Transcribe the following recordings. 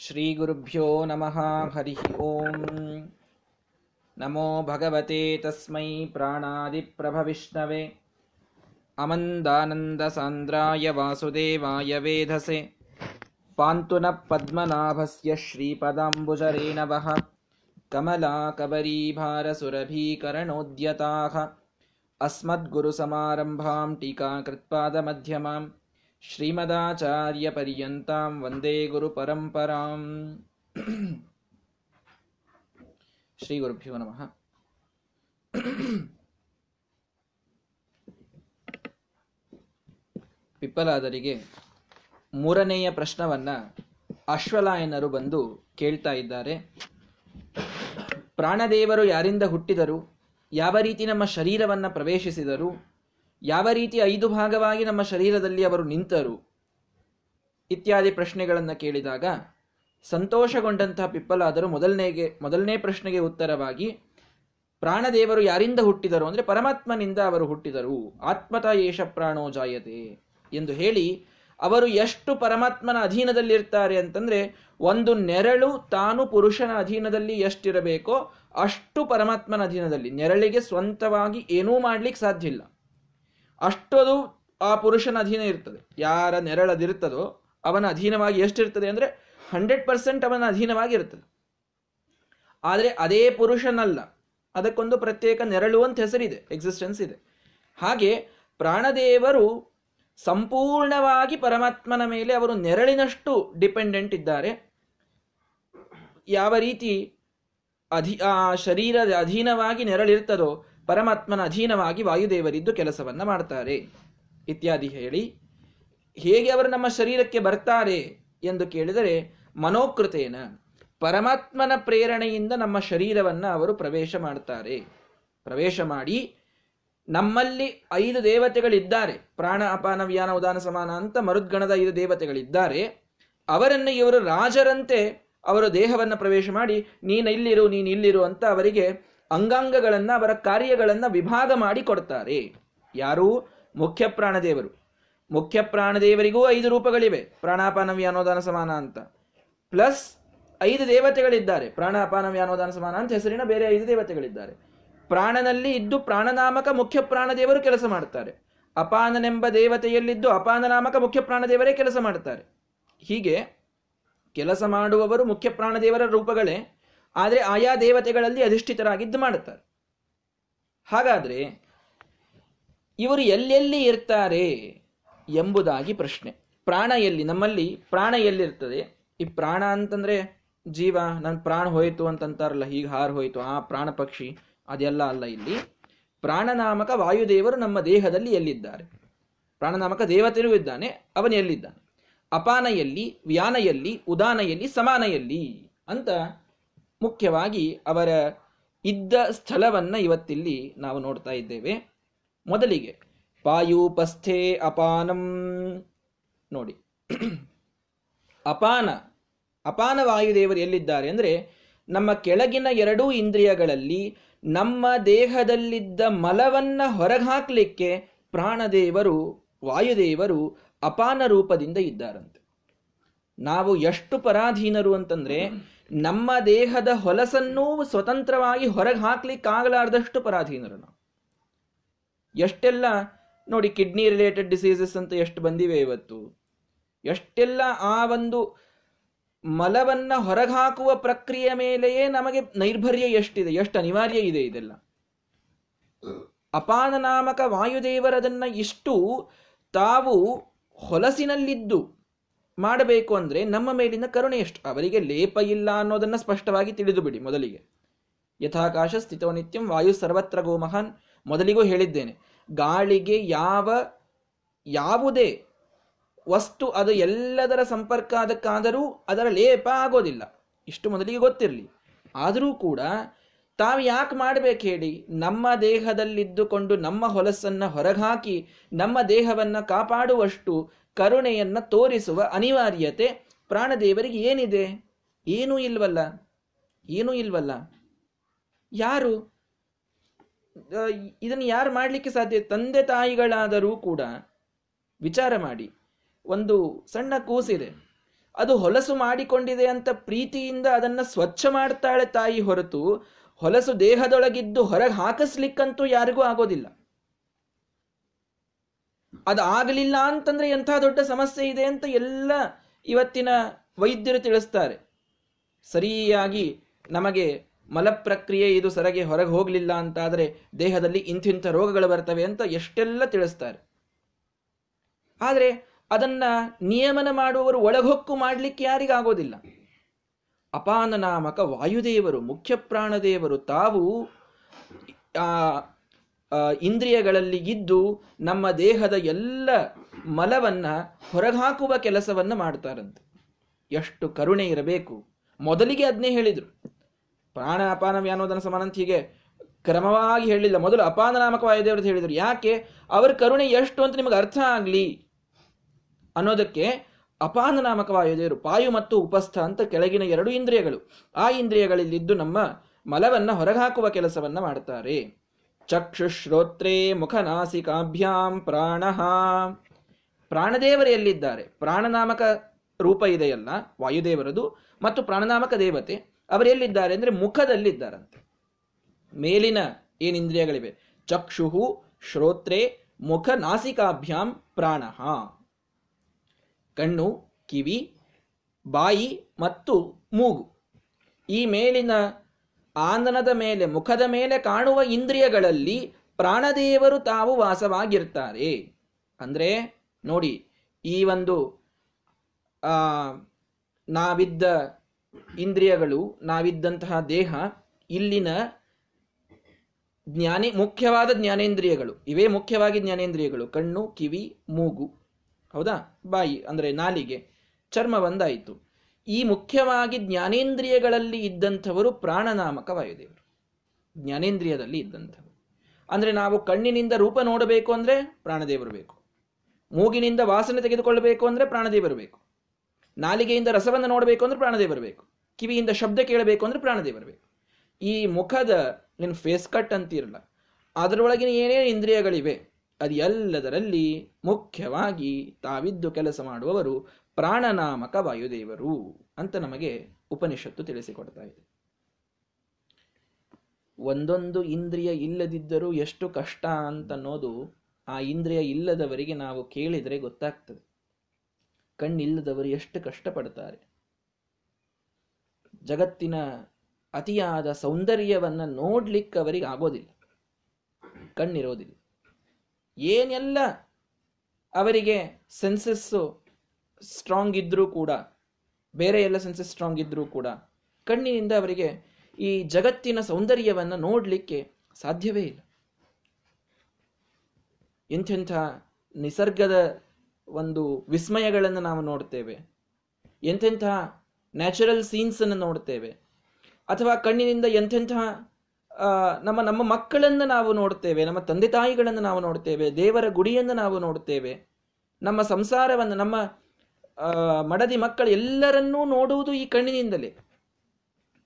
श्रीगुरुभ्यो नमः हरिः ॐ नमो भगवते तस्मै प्राणादिप्रभविष्णवे। अमन्दानन्दसान्द्राय वासुदेवाय वेधसे। पान्तु नः पद्मनाभस्य श्रीपदाम्बुजरेणवः कमलाकबरीभारसुरभीकरणोद्यताः। अस्मद्गुरुसमारम्भां टीकाकृत्पादमध्यमाम् ಶ್ರೀಮದಾಚಾರ್ಯಪರ್ಯಂತಾಂ ವಂದೇ ಗುರು ಪರಂಪರಾಂ ಶ್ರೀ ಗುರುಭ್ಯೋ ನಮಃ. ಪಿಪ್ಪಲಾದರಿಗೆ ಮೂರನೆಯ ಪ್ರಶ್ನವನ್ನ ಅಶ್ವಲಾಯನರು ಬಂದು ಕೇಳ್ತಾ ಇದ್ದಾರೆ. ಪ್ರಾಣದೇವರು ಯಾರಿಂದ ಹುಟ್ಟಿದರು? ಯಾವ ರೀತಿ ನಮ್ಮ ಶರೀರವನ್ನು ಪ್ರವೇಶಿಸಿದರು? ಯಾವ ರೀತಿ ಐದು ಭಾಗವಾಗಿ ನಮ್ಮ ಶರೀರದಲ್ಲಿ ಅವರು ನಿಂತರು ಇತ್ಯಾದಿ ಪ್ರಶ್ನೆಗಳನ್ನು ಕೇಳಿದಾಗ ಸಂತೋಷಗೊಂಡಂತಹ ಪಿಪ್ಪಲಾದರು ಮೊದಲನೇಗೆ, ಮೊದಲನೇ ಪ್ರಶ್ನೆಗೆ ಉತ್ತರವಾಗಿ, ಪ್ರಾಣದೇವರು ಯಾರಿಂದ ಹುಟ್ಟಿದರು ಅಂದರೆ ಪರಮಾತ್ಮನಿಂದ ಅವರು ಹುಟ್ಟಿದರು. ಆತ್ಮತ ಏಷ ಪ್ರಾಣೋ ಜಾಯತೆ ಎಂದು ಹೇಳಿ ಅವರು ಎಷ್ಟು ಪರಮಾತ್ಮನ ಅಧೀನದಲ್ಲಿರ್ತಾರೆ ಅಂತಂದ್ರೆ ಒಂದು ನೆರಳು ತಾನು ಪುರುಷನ ಅಧೀನದಲ್ಲಿ ಎಷ್ಟಿರಬೇಕೋ ಅಷ್ಟು ಪರಮಾತ್ಮನ ಅಧೀನದಲ್ಲಿ. ನೆರಳಿಗೆ ಸ್ವಂತವಾಗಿ ಏನೂ ಮಾಡ್ಲಿಕ್ಕೆ ಸಾಧ್ಯ ಇಲ್ಲ. ಅಷ್ಟದು ಆ ಪುರುಷನ ಅಧೀನ ಇರ್ತದೆ. ಯಾರ ನೆರಳದಿರ್ತದೋ ಅವನ ಅಧೀನವಾಗಿ ಎಷ್ಟಿರ್ತದೆ ಅಂದರೆ ಹಂಡ್ರೆಡ್ ಪರ್ಸೆಂಟ್ ಅವನ ಅಧೀನವಾಗಿ ಇರ್ತದೆ. ಆದರೆ ಅದೇ ಪುರುಷನಲ್ಲ. ಅದಕ್ಕೊಂದು ಪ್ರತ್ಯೇಕ ನೆರಳು ಅಂತ ಹೆಸರಿದೆ ಎಕ್ಸಿಸ್ಟೆನ್ಸ್ ಇದೆ. ಹಾಗೆ ಪ್ರಾಣದೇವರು ಸಂಪೂರ್ಣವಾಗಿ ಪರಮಾತ್ಮನ ಮೇಲೆ ಅವರು ನೆರಳಿನಷ್ಟು ಡಿಪೆಂಡೆಂಟ್ ಇದ್ದಾರೆ. ಯಾವ ರೀತಿ ಅಧಿ ಆ ಶರೀರದ ಅಧೀನವಾಗಿ ನೆರಳಿರ್ತದೋ ಪರಮಾತ್ಮನ ಅಧೀನವಾಗಿ ವಾಯುದೇವರಿದ್ದು ಕೆಲಸವನ್ನು ಮಾಡ್ತಾರೆ. ಇತ್ಯಾದಿ ಹೇಳಿ. ಹೇಗೆ ಅವರು ನಮ್ಮ ಶರೀರಕ್ಕೆ ಬರ್ತಾರೆ ಎಂದು ಕೇಳಿದರೆ, ಮನೋಕೃತೇನ ಪರಮಾತ್ಮನ ಪ್ರೇರಣೆಯಿಂದ ನಮ್ಮ ಶರೀರವನ್ನು ಅವರು ಪ್ರವೇಶ ಮಾಡ್ತಾರೆ. ಪ್ರವೇಶ ಮಾಡಿ ನಮ್ಮಲ್ಲಿ ಐದು ದೇವತೆಗಳಿದ್ದಾರೆ. ಪ್ರಾಣ, ಅಪಾನ, ವ್ಯಾನ, ಉದಾನ, ಸಮಾನ ಅಂತ ಮರುದ್ಗಣದ ಐದು ದೇವತೆಗಳಿದ್ದಾರೆ. ಅವರನ್ನು ಇವರು ರಾಜರಂತೆ ಅವರು ದೇಹವನ್ನು ಪ್ರವೇಶ ಮಾಡಿ, ನೀನು ಇಲ್ಲಿರು ನೀನು ಇಲ್ಲಿರು ಅಂತ ಅವರಿಗೆ ಅಂಗಾಂಗಗಳನ್ನ, ಅವರ ಕಾರ್ಯಗಳನ್ನು ವಿಭಾಗ ಮಾಡಿ ಕೊಡ್ತಾರೆ. ಯಾರು? ಮುಖ್ಯ ಪ್ರಾಣದೇವರು ಮುಖ್ಯ ಪ್ರಾಣದೇವರಿಗೂ ಐದು ರೂಪಗಳಿವೆ. ಪ್ರಾಣಾಪಾನ ವ್ಯಾನೋದಾನ ಸಮಾನ ಅಂತ. ಪ್ಲಸ್ ಐದು ದೇವತೆಗಳಿದ್ದಾರೆ. ಪ್ರಾಣಾಪಾನ ವ್ಯಾನೋದಾನ ಸಮಾನ ಅಂತ ಹೆಸರಿನ ಬೇರೆ ಐದು ದೇವತೆಗಳಿದ್ದಾರೆ. ಪ್ರಾಣನಲ್ಲಿ ಇದ್ದು ಪ್ರಾಣನಾಮಕ ಮುಖ್ಯ ಪ್ರಾಣದೇವರು ಕೆಲಸ ಮಾಡ್ತಾರೆ. ಅಪಾನನೆಂಬ ದೇವತೆಯಲ್ಲಿದ್ದು ಅಪಾನನಾಮಕ ಮುಖ್ಯ ಪ್ರಾಣದೇವರೇ ಕೆಲಸ ಮಾಡ್ತಾರೆ. ಹೀಗೆ ಕೆಲಸ ಮಾಡುವವರು ಮುಖ್ಯ ಪ್ರಾಣದೇವರ ರೂಪಗಳೇ. ಆದರೆ ಆಯಾ ದೇವತೆಗಳಲ್ಲಿ ಅಧಿಷ್ಠಿತರಾಗಿದ್ದು ಮಾಡುತ್ತಾರೆ. ಹಾಗಾದ್ರೆ ಇವರು ಎಲ್ಲೆಲ್ಲಿ ಇರ್ತಾರೆ ಎಂಬುದಾಗಿ ಪ್ರಶ್ನೆ. ಪ್ರಾಣ ಎಲ್ಲಿ? ನಮ್ಮಲ್ಲಿ ಪ್ರಾಣ ಎಲ್ಲಿರ್ತದೆ? ಈ ಪ್ರಾಣ ಅಂತಂದ್ರೆ ಜೀವ ನನ್ನ ಪ್ರಾಣ ಹೋಯಿತು ಅಂತಂತಾರಲ್ಲ, ಹೀಗೆ ಹಾರು ಹೋಯಿತು, ಆ ಪ್ರಾಣ ಪಕ್ಷಿ, ಅದೆಲ್ಲ ಅಲ್ಲ ಇಲ್ಲಿ. ಪ್ರಾಣನಾಮಕ ವಾಯುದೇವರು ನಮ್ಮ ದೇಹದಲ್ಲಿ ಎಲ್ಲಿದ್ದಾರೆ? ಪ್ರಾಣನಾಮಕ ದೇವತೆಯೂ ಇದ್ದಾನೆ, ಅವನು ಎಲ್ಲಿದ್ದಾನೆ? ಅಪಾನ ಎಲ್ಲಿ, ವ್ಯಾನ ಎಲ್ಲಿ, ಉದಾನ ಎಲ್ಲಿ, ಸಮಾನ ಎಲ್ಲಿ? ಅಂತ ಮುಖ್ಯವಾಗಿ ಅವರ ಇದ್ದ ಸ್ಥಳವನ್ನ ಇವತ್ತಿಲ್ಲಿ ನಾವು ನೋಡ್ತಾ ಇದ್ದೇವೆ. ಮೊದಲಿಗೆ ಪಾಯುಪಸ್ಥೆ ಅಪಾನಂ. ನೋಡಿ. ಅಪಾನ ಅಪಾನ ವಾಯುದೇವರು ಎಲ್ಲಿದ್ದಾರೆ ಅಂದ್ರೆ ನಮ್ಮ ಕೆಳಗಿನ ಎರಡೂ ಇಂದ್ರಿಯಗಳಲ್ಲಿ ನಮ್ಮ ದೇಹದಲ್ಲಿದ್ದ ಮಲವನ್ನ ಹೊರಗಾಕ್ಲಿಕ್ಕೆ ಪ್ರಾಣದೇವರು, ವಾಯುದೇವರು ಅಪಾನ ರೂಪದಿಂದ ಇದ್ದಾರಂತೆ. ನಾವು ಎಷ್ಟು ಪರಾಧೀನರು ಅಂತಂದ್ರೆ ನಮ್ಮ ದೇಹದ ಹೊಲಸನ್ನೂ ಸ್ವತಂತ್ರವಾಗಿ ಹೊರಗೆ ಹಾಕ್ಲಿಕ್ಕಾಗಲಾರ್ದಷ್ಟು ಪರಾಧೀನರು ನಾವು ಎಷ್ಟೆಲ್ಲ ನೋಡಿ ಕಿಡ್ನಿ ರಿಲೇಟೆಡ್ ಡಿಸೀಸಸ್ ಅಂತ ಎಷ್ಟು ಬಂದಿವೆ ಇವತ್ತು. ಎಷ್ಟೆಲ್ಲ ಆ ಒಂದು ಮಲವನ್ನ ಹೊರಗಾಕುವ ಪ್ರಕ್ರಿಯೆ ಮೇಲೆಯೇ ನಮಗೆ ನೈರ್ಭರ್ಯ ಎಷ್ಟಿದೆ, ಎಷ್ಟು ಅನಿವಾರ್ಯ ಇದೆ ಇದೆಲ್ಲ. ಅಪಾನ ನಾಮಕ ವಾಯುದೇವರದನ್ನ ಇಷ್ಟು ತಾವು ಹೊಲಸಿನಲ್ಲಿದ್ದು ಮಾಡಬೇಕು ಅಂದರೆ ನಮ್ಮ ಮೇಲಿನ ಕರುಣೆ ಎಷ್ಟು? ಅವರಿಗೆ ಲೇಪ ಇಲ್ಲ ಅನ್ನೋದನ್ನು ಸ್ಪಷ್ಟವಾಗಿ ತಿಳಿದು ಬಿಡಿ ಮೊದಲಿಗೆ. ಯಥಾಕಾಶ ಸ್ಥಿತೋ ನಿತ್ಯಂ ವಾಯು ಸರ್ವತ್ರ ಗೋಮಹಾನ್. ಮೊದಲಿಗೂ ಹೇಳಿದ್ದೇನೆ, ಗಾಳಿಗೆ ಯಾವ, ಯಾವುದೇ ವಸ್ತು ಅದು ಎಲ್ಲದರ ಸಂಪರ್ಕ ಅದಕ್ಕಾದರೂ ಅದರ ಲೇಪ ಆಗೋದಿಲ್ಲ. ಇಷ್ಟು ಮೊದಲಿಗೆ ಗೊತ್ತಿರಲಿ. ಆದರೂ ಕೂಡ ತಾವು ಯಾಕೆ ಮಾಡಬೇಕು ಹೇಳಿ? ನಮ್ಮ ದೇಹದಲ್ಲಿದ್ದುಕೊಂಡು ನಮ್ಮ ಹೊಲಸನ್ನು ಹೊರಗಾಕಿ ನಮ್ಮ ದೇಹವನ್ನು ಕಾಪಾಡುವಷ್ಟು ಕರುಣೆಯನ್ನ ತೋರಿಸುವ ಅನಿವಾರ್ಯತೆ ಪ್ರಾಣದೇವರಿಗೆ ಏನಿದೆ? ಏನೂ ಇಲ್ವಲ್ಲ. ಏನೂ ಇಲ್ವಲ್ಲ. ಯಾರು? ಇದನ್ನು ಯಾರು ಮಾಡಲಿಕ್ಕೆ ಸಾಧ್ಯ? ತಂದೆ ತಾಯಿಗಳಾದರೂ ಕೂಡ ವಿಚಾರ ಮಾಡಿ. ಒಂದು ಸಣ್ಣ ಕೂಸಿದೆ. ಅದು ಹೊಲಸು ಮಾಡಿಕೊಂಡಿದೆ ಅಂತ ಪ್ರೀತಿಯಿಂದ ಅದನ್ನ ಸ್ವಚ್ಛ ಮಾಡ್ತಾಳೆ ತಾಯಿ ಹೊರತು, ಹೊಲಸು ದೇಹದೊಳಗಿದ್ದು ಹೊರಗೆ ಹಾಕಿಸ್ಲಿಕ್ಕಂತೂ ಯಾರಿಗೂ ಆಗೋದಿಲ್ಲ. ಅದು ಆಗಲಿಲ್ಲ ಅಂತಂದ್ರೆ ಎಂಥ ದೊಡ್ಡ ಸಮಸ್ಯೆ ಇದೆ ಅಂತ ಎಲ್ಲ ಇವತ್ತಿನ ವೈದ್ಯರು ತಿಳಿಸ್ತಾರೆ. ಸರಿಯಾಗಿ ನಮಗೆ ಮಲ ಪ್ರಕ್ರಿಯೆ ಇದು ಸರಗೆ ಹೊರಗೆ ಹೋಗಲಿಲ್ಲ ಅಂತಾದರೆ ದೇಹದಲ್ಲಿ ಇಂಥಿಂಥ ರೋಗಗಳು ಬರ್ತವೆ ಅಂತ ಎಷ್ಟೆಲ್ಲ ತಿಳಿಸ್ತಾರೆ. ಆದರೆ ಅದನ್ನ ನಿಯಮನ ಮಾಡುವವರು ಒಳಗೊಕ್ಕು ಮಾಡಲಿಕ್ಕೆ ಯಾರಿಗಾಗೋದಿಲ್ಲ ಅಪಾನ ನಾಮಕ ವಾಯುದೇವರು ಮುಖ್ಯ ಪ್ರಾಣದೇವರು ತಾವು ಇಂದ್ರಿಯಗಳಲ್ಲಿ ಇದ್ದು ನಮ್ಮ ದೇಹದ ಎಲ್ಲ ಮಲವನ್ನ ಹೊರಗಾಕುವ ಕೆಲಸವನ್ನ ಮಾಡ್ತಾರಂತೆ. ಎಷ್ಟು ಕರುಣೆ ಇರಬೇಕು. ಮೊದಲಿಗೆ ಅದನ್ನೇ ಹೇಳಿದರು. ಪ್ರಾಣ ಅಪಾನ ವ್ಯಾನೋದನ ಸಮಾನಂತ ಹೀಗೆ ಕ್ರಮವಾಗಿ ಹೇಳಿಲ್ಲ ಮೊದಲು ಅಪಾನ ನಾಮಕ ವಾಯುದೇವರು ಹೇಳಿದರು. ಯಾಕೆ? ಅವರ ಕರುಣೆ ಎಷ್ಟು ಅಂತ ನಿಮಗೆ ಅರ್ಥ ಆಗಲಿ. ಅನ್ನೋದಕ್ಕೆ ಅಪಾನ ನಾಮಕ ವಾಯುದೇವರು, ಪಾಯು ಮತ್ತು ಉಪಸ್ಥ ಅಂತ ಕೆಳಗಿನ ಎರಡು ಇಂದ್ರಿಯಗಳು. ಆ ಇಂದ್ರಿಯಗಳಲ್ಲಿದ್ದು ನಮ್ಮ ಮಲವನ್ನ ಹೊರಗಾಕುವ ಕೆಲಸವನ್ನು ಮಾಡ್ತಾರೆ. ಚಕ್ಷುಶ್ರೋತ್ರೇ ಮುಖನಾಸಿಕಾಭ್ಯಾಂ ಪ್ರಾಣ. ಪ್ರಾಣದೇವರು ಎಲ್ಲಿದ್ದಾರೆ ಪ್ರಾಣನಾಮಕ ರೂಪ ಇದೆಯಲ್ಲ, ವಾಯುದೇವರದು, ಮತ್ತು ಪ್ರಾಣನಾಮಕ ದೇವತೆ ಅವರು ಎಲ್ಲಿದ್ದಾರೆ ಅಂದರೆ ಮುಖದಲ್ಲಿದ್ದಾರಂತೆ. ಮೇಲಿನ ಏನಿಂದ್ರಿಯಗಳಿವೆ? ಚಕ್ಷುಹು, ಶ್ರೋತ್ರೆ ಮುಖ ನಾಸಿಕಾಭ್ಯಾಂ ಪ್ರಾಣ. ಕಣ್ಣು, ಕಿವಿ, ಬಾಯಿ ಮತ್ತು ಮೂಗು. ಈ ಮೇಲಿನ ಆಂದನದ ಮೇಲೆ, ಮುಖದ ಮೇಲೆ ಕಾಣುವ ಇಂದ್ರಿಯಗಳಲ್ಲಿ ಪ್ರಾಣದೇವರು ತಾವು ವಾಸವಾಗಿರ್ತಾರೆ. ಅಂದ್ರೆ, ನೋಡಿ, ಈ ಒಂದು, ಆ, ನಾವಿದ್ದ ಇಂದ್ರಿಯಗಳು, ನಾವಿದ್ದಂತಹ ದೇಹ, ಇಲ್ಲಿನ ಜ್ಞಾನೇ, ಮುಖ್ಯವಾದ ಜ್ಞಾನೇಂದ್ರಿಯಗಳು. ಇವೇ ಮುಖ್ಯವಾಗಿ ಜ್ಞಾನೇಂದ್ರಿಯಗಳು. ಕಣ್ಣು, ಕಿವಿ, ಮೂಗು. ಹೌದಾ? ಬಾಯಿ, ಅಂದ್ರೆ ನಾಲಿಗೆ. ಚರ್ಮ ಒಂದಾಯಿತು ಈ ಮುಖ್ಯವಾಗಿ ಜ್ಞಾನೇಂದ್ರಿಯಗಳಲ್ಲಿ ಇದ್ದಂಥವರು ಪ್ರಾಣನಾಮಕ ವಾಯುದೇವರು ಜ್ಞಾನೇಂದ್ರಿಯದಲ್ಲಿ ಇದ್ದಂಥವರು. ಅಂದರೆ ನಾವು ಕಣ್ಣಿನಿಂದ ರೂಪ ನೋಡಬೇಕು ಅಂದರೆ ಪ್ರಾಣದೇವರು ಬೇಕು. ಮೂಗಿನಿಂದ ವಾಸನೆ ತೆಗೆದುಕೊಳ್ಳಬೇಕು ಅಂದರೆ ಪ್ರಾಣದೇವರು ಬೇಕು. ನಾಲಿಗೆಯಿಂದ ರಸವನ್ನು ನೋಡಬೇಕು ಅಂದರೆ ಪ್ರಾಣದೇವರು ಬೇಕು. ಕಿವಿಯಿಂದ ಶಬ್ದ ಕೇಳಬೇಕು ಅಂದರೆ ಪ್ರಾಣದೇವರು ಬೇಕು. ಈ ಮುಖದ ನಿನ್ನ ಫೇಸ್ ಕಟ್ ಅಂತಿರಲ್ಲ, ಅದರೊಳಗಿನ ಏನೇನು ಇಂದ್ರಿಯಗಳಿವೆ ಅದು ಎಲ್ಲದರಲ್ಲಿ ಮುಖ್ಯವಾಗಿ ತಾವಿದ್ದು ಕೆಲಸ ಮಾಡುವವರು ಪ್ರಾಣನಾಮಕ ವಾಯುದೇವರು ಅಂತ ನಮಗೆ ಉಪನಿಷತ್ತು ತಿಳಿಸಿಕೊಡ್ತಾ ಇದೆ. ಒಂದೊಂದು ಇಂದ್ರಿಯ ಇಲ್ಲದಿದ್ದರೂ ಎಷ್ಟು ಕಷ್ಟ ಅಂತನ್ನೋದು ಆ ಇಂದ್ರಿಯ ಇಲ್ಲದವರಿಗೆ ನಾವು ಕೇಳಿದರೆ ಗೊತ್ತಾಗ್ತದೆ. ಕಣ್ಣಿಲ್ಲದವರು ಎಷ್ಟು ಕಷ್ಟಪಡ್ತಾರೆ. ಜಗತ್ತಿನ ಅತಿಯಾದ ಸೌಂದರ್ಯವನ್ನು ನೋಡ್ಲಿಕ್ಕೆ ಅವರಿಗೆ ಆಗೋದಿಲ್ಲ. ಕಣ್ಣಿರೋದಿಲ್ಲ. ಏನೆಲ್ಲ ಅವರಿಗೆ ಸೆನ್ಸಸ್ಸು ಸ್ಟ್ರಾಂಗ್ ಇದ್ರೂ ಕೂಡ, ಬೇರೆ ಎಲ್ಲ ಸೆನ್ಸಸ್ ಸ್ಟ್ರಾಂಗ್ ಇದ್ರೂ ಕೂಡ, ಕಣ್ಣಿನಿಂದ ಅವರಿಗೆ ಈ ಜಗತ್ತಿನ ಸೌಂದರ್ಯವನ್ನು ನೋಡಲಿಕ್ಕೆ ಸಾಧ್ಯವೇ ಇಲ್ಲ. ಎಂಥೆಂಥ ನಿಸರ್ಗದ ಒಂದು ವಿಸ್ಮಯಗಳನ್ನು ನಾವು ನೋಡ್ತೇವೆ, ಎಂಥೆಂಥ ನ್ಯಾಚುರಲ್ ಸೀನ್ಸನ್ನು ನೋಡ್ತೇವೆ, ಅಥವಾ ಕಣ್ಣಿನಿಂದ ಎಂಥೆಂಥ ನಮ್ಮ ನಮ್ಮ ಮಕ್ಕಳನ್ನು ನಾವು ನೋಡ್ತೇವೆ, ನಮ್ಮ ತಂದೆ ತಾಯಿಗಳನ್ನು ನಾವು ನೋಡ್ತೇವೆ, ದೇವರ ಗುಡಿಯನ್ನು ನಾವು ನೋಡ್ತೇವೆ, ನಮ್ಮ ಸಂಸಾರವನ್ನು, ನಮ್ಮ ಮಡದಿ ಮಕ್ಕಳು ಎಲ್ಲರನ್ನೂ ನೋಡುವುದು ಈ ಕಣ್ಣಿನಿಂದಲೇ.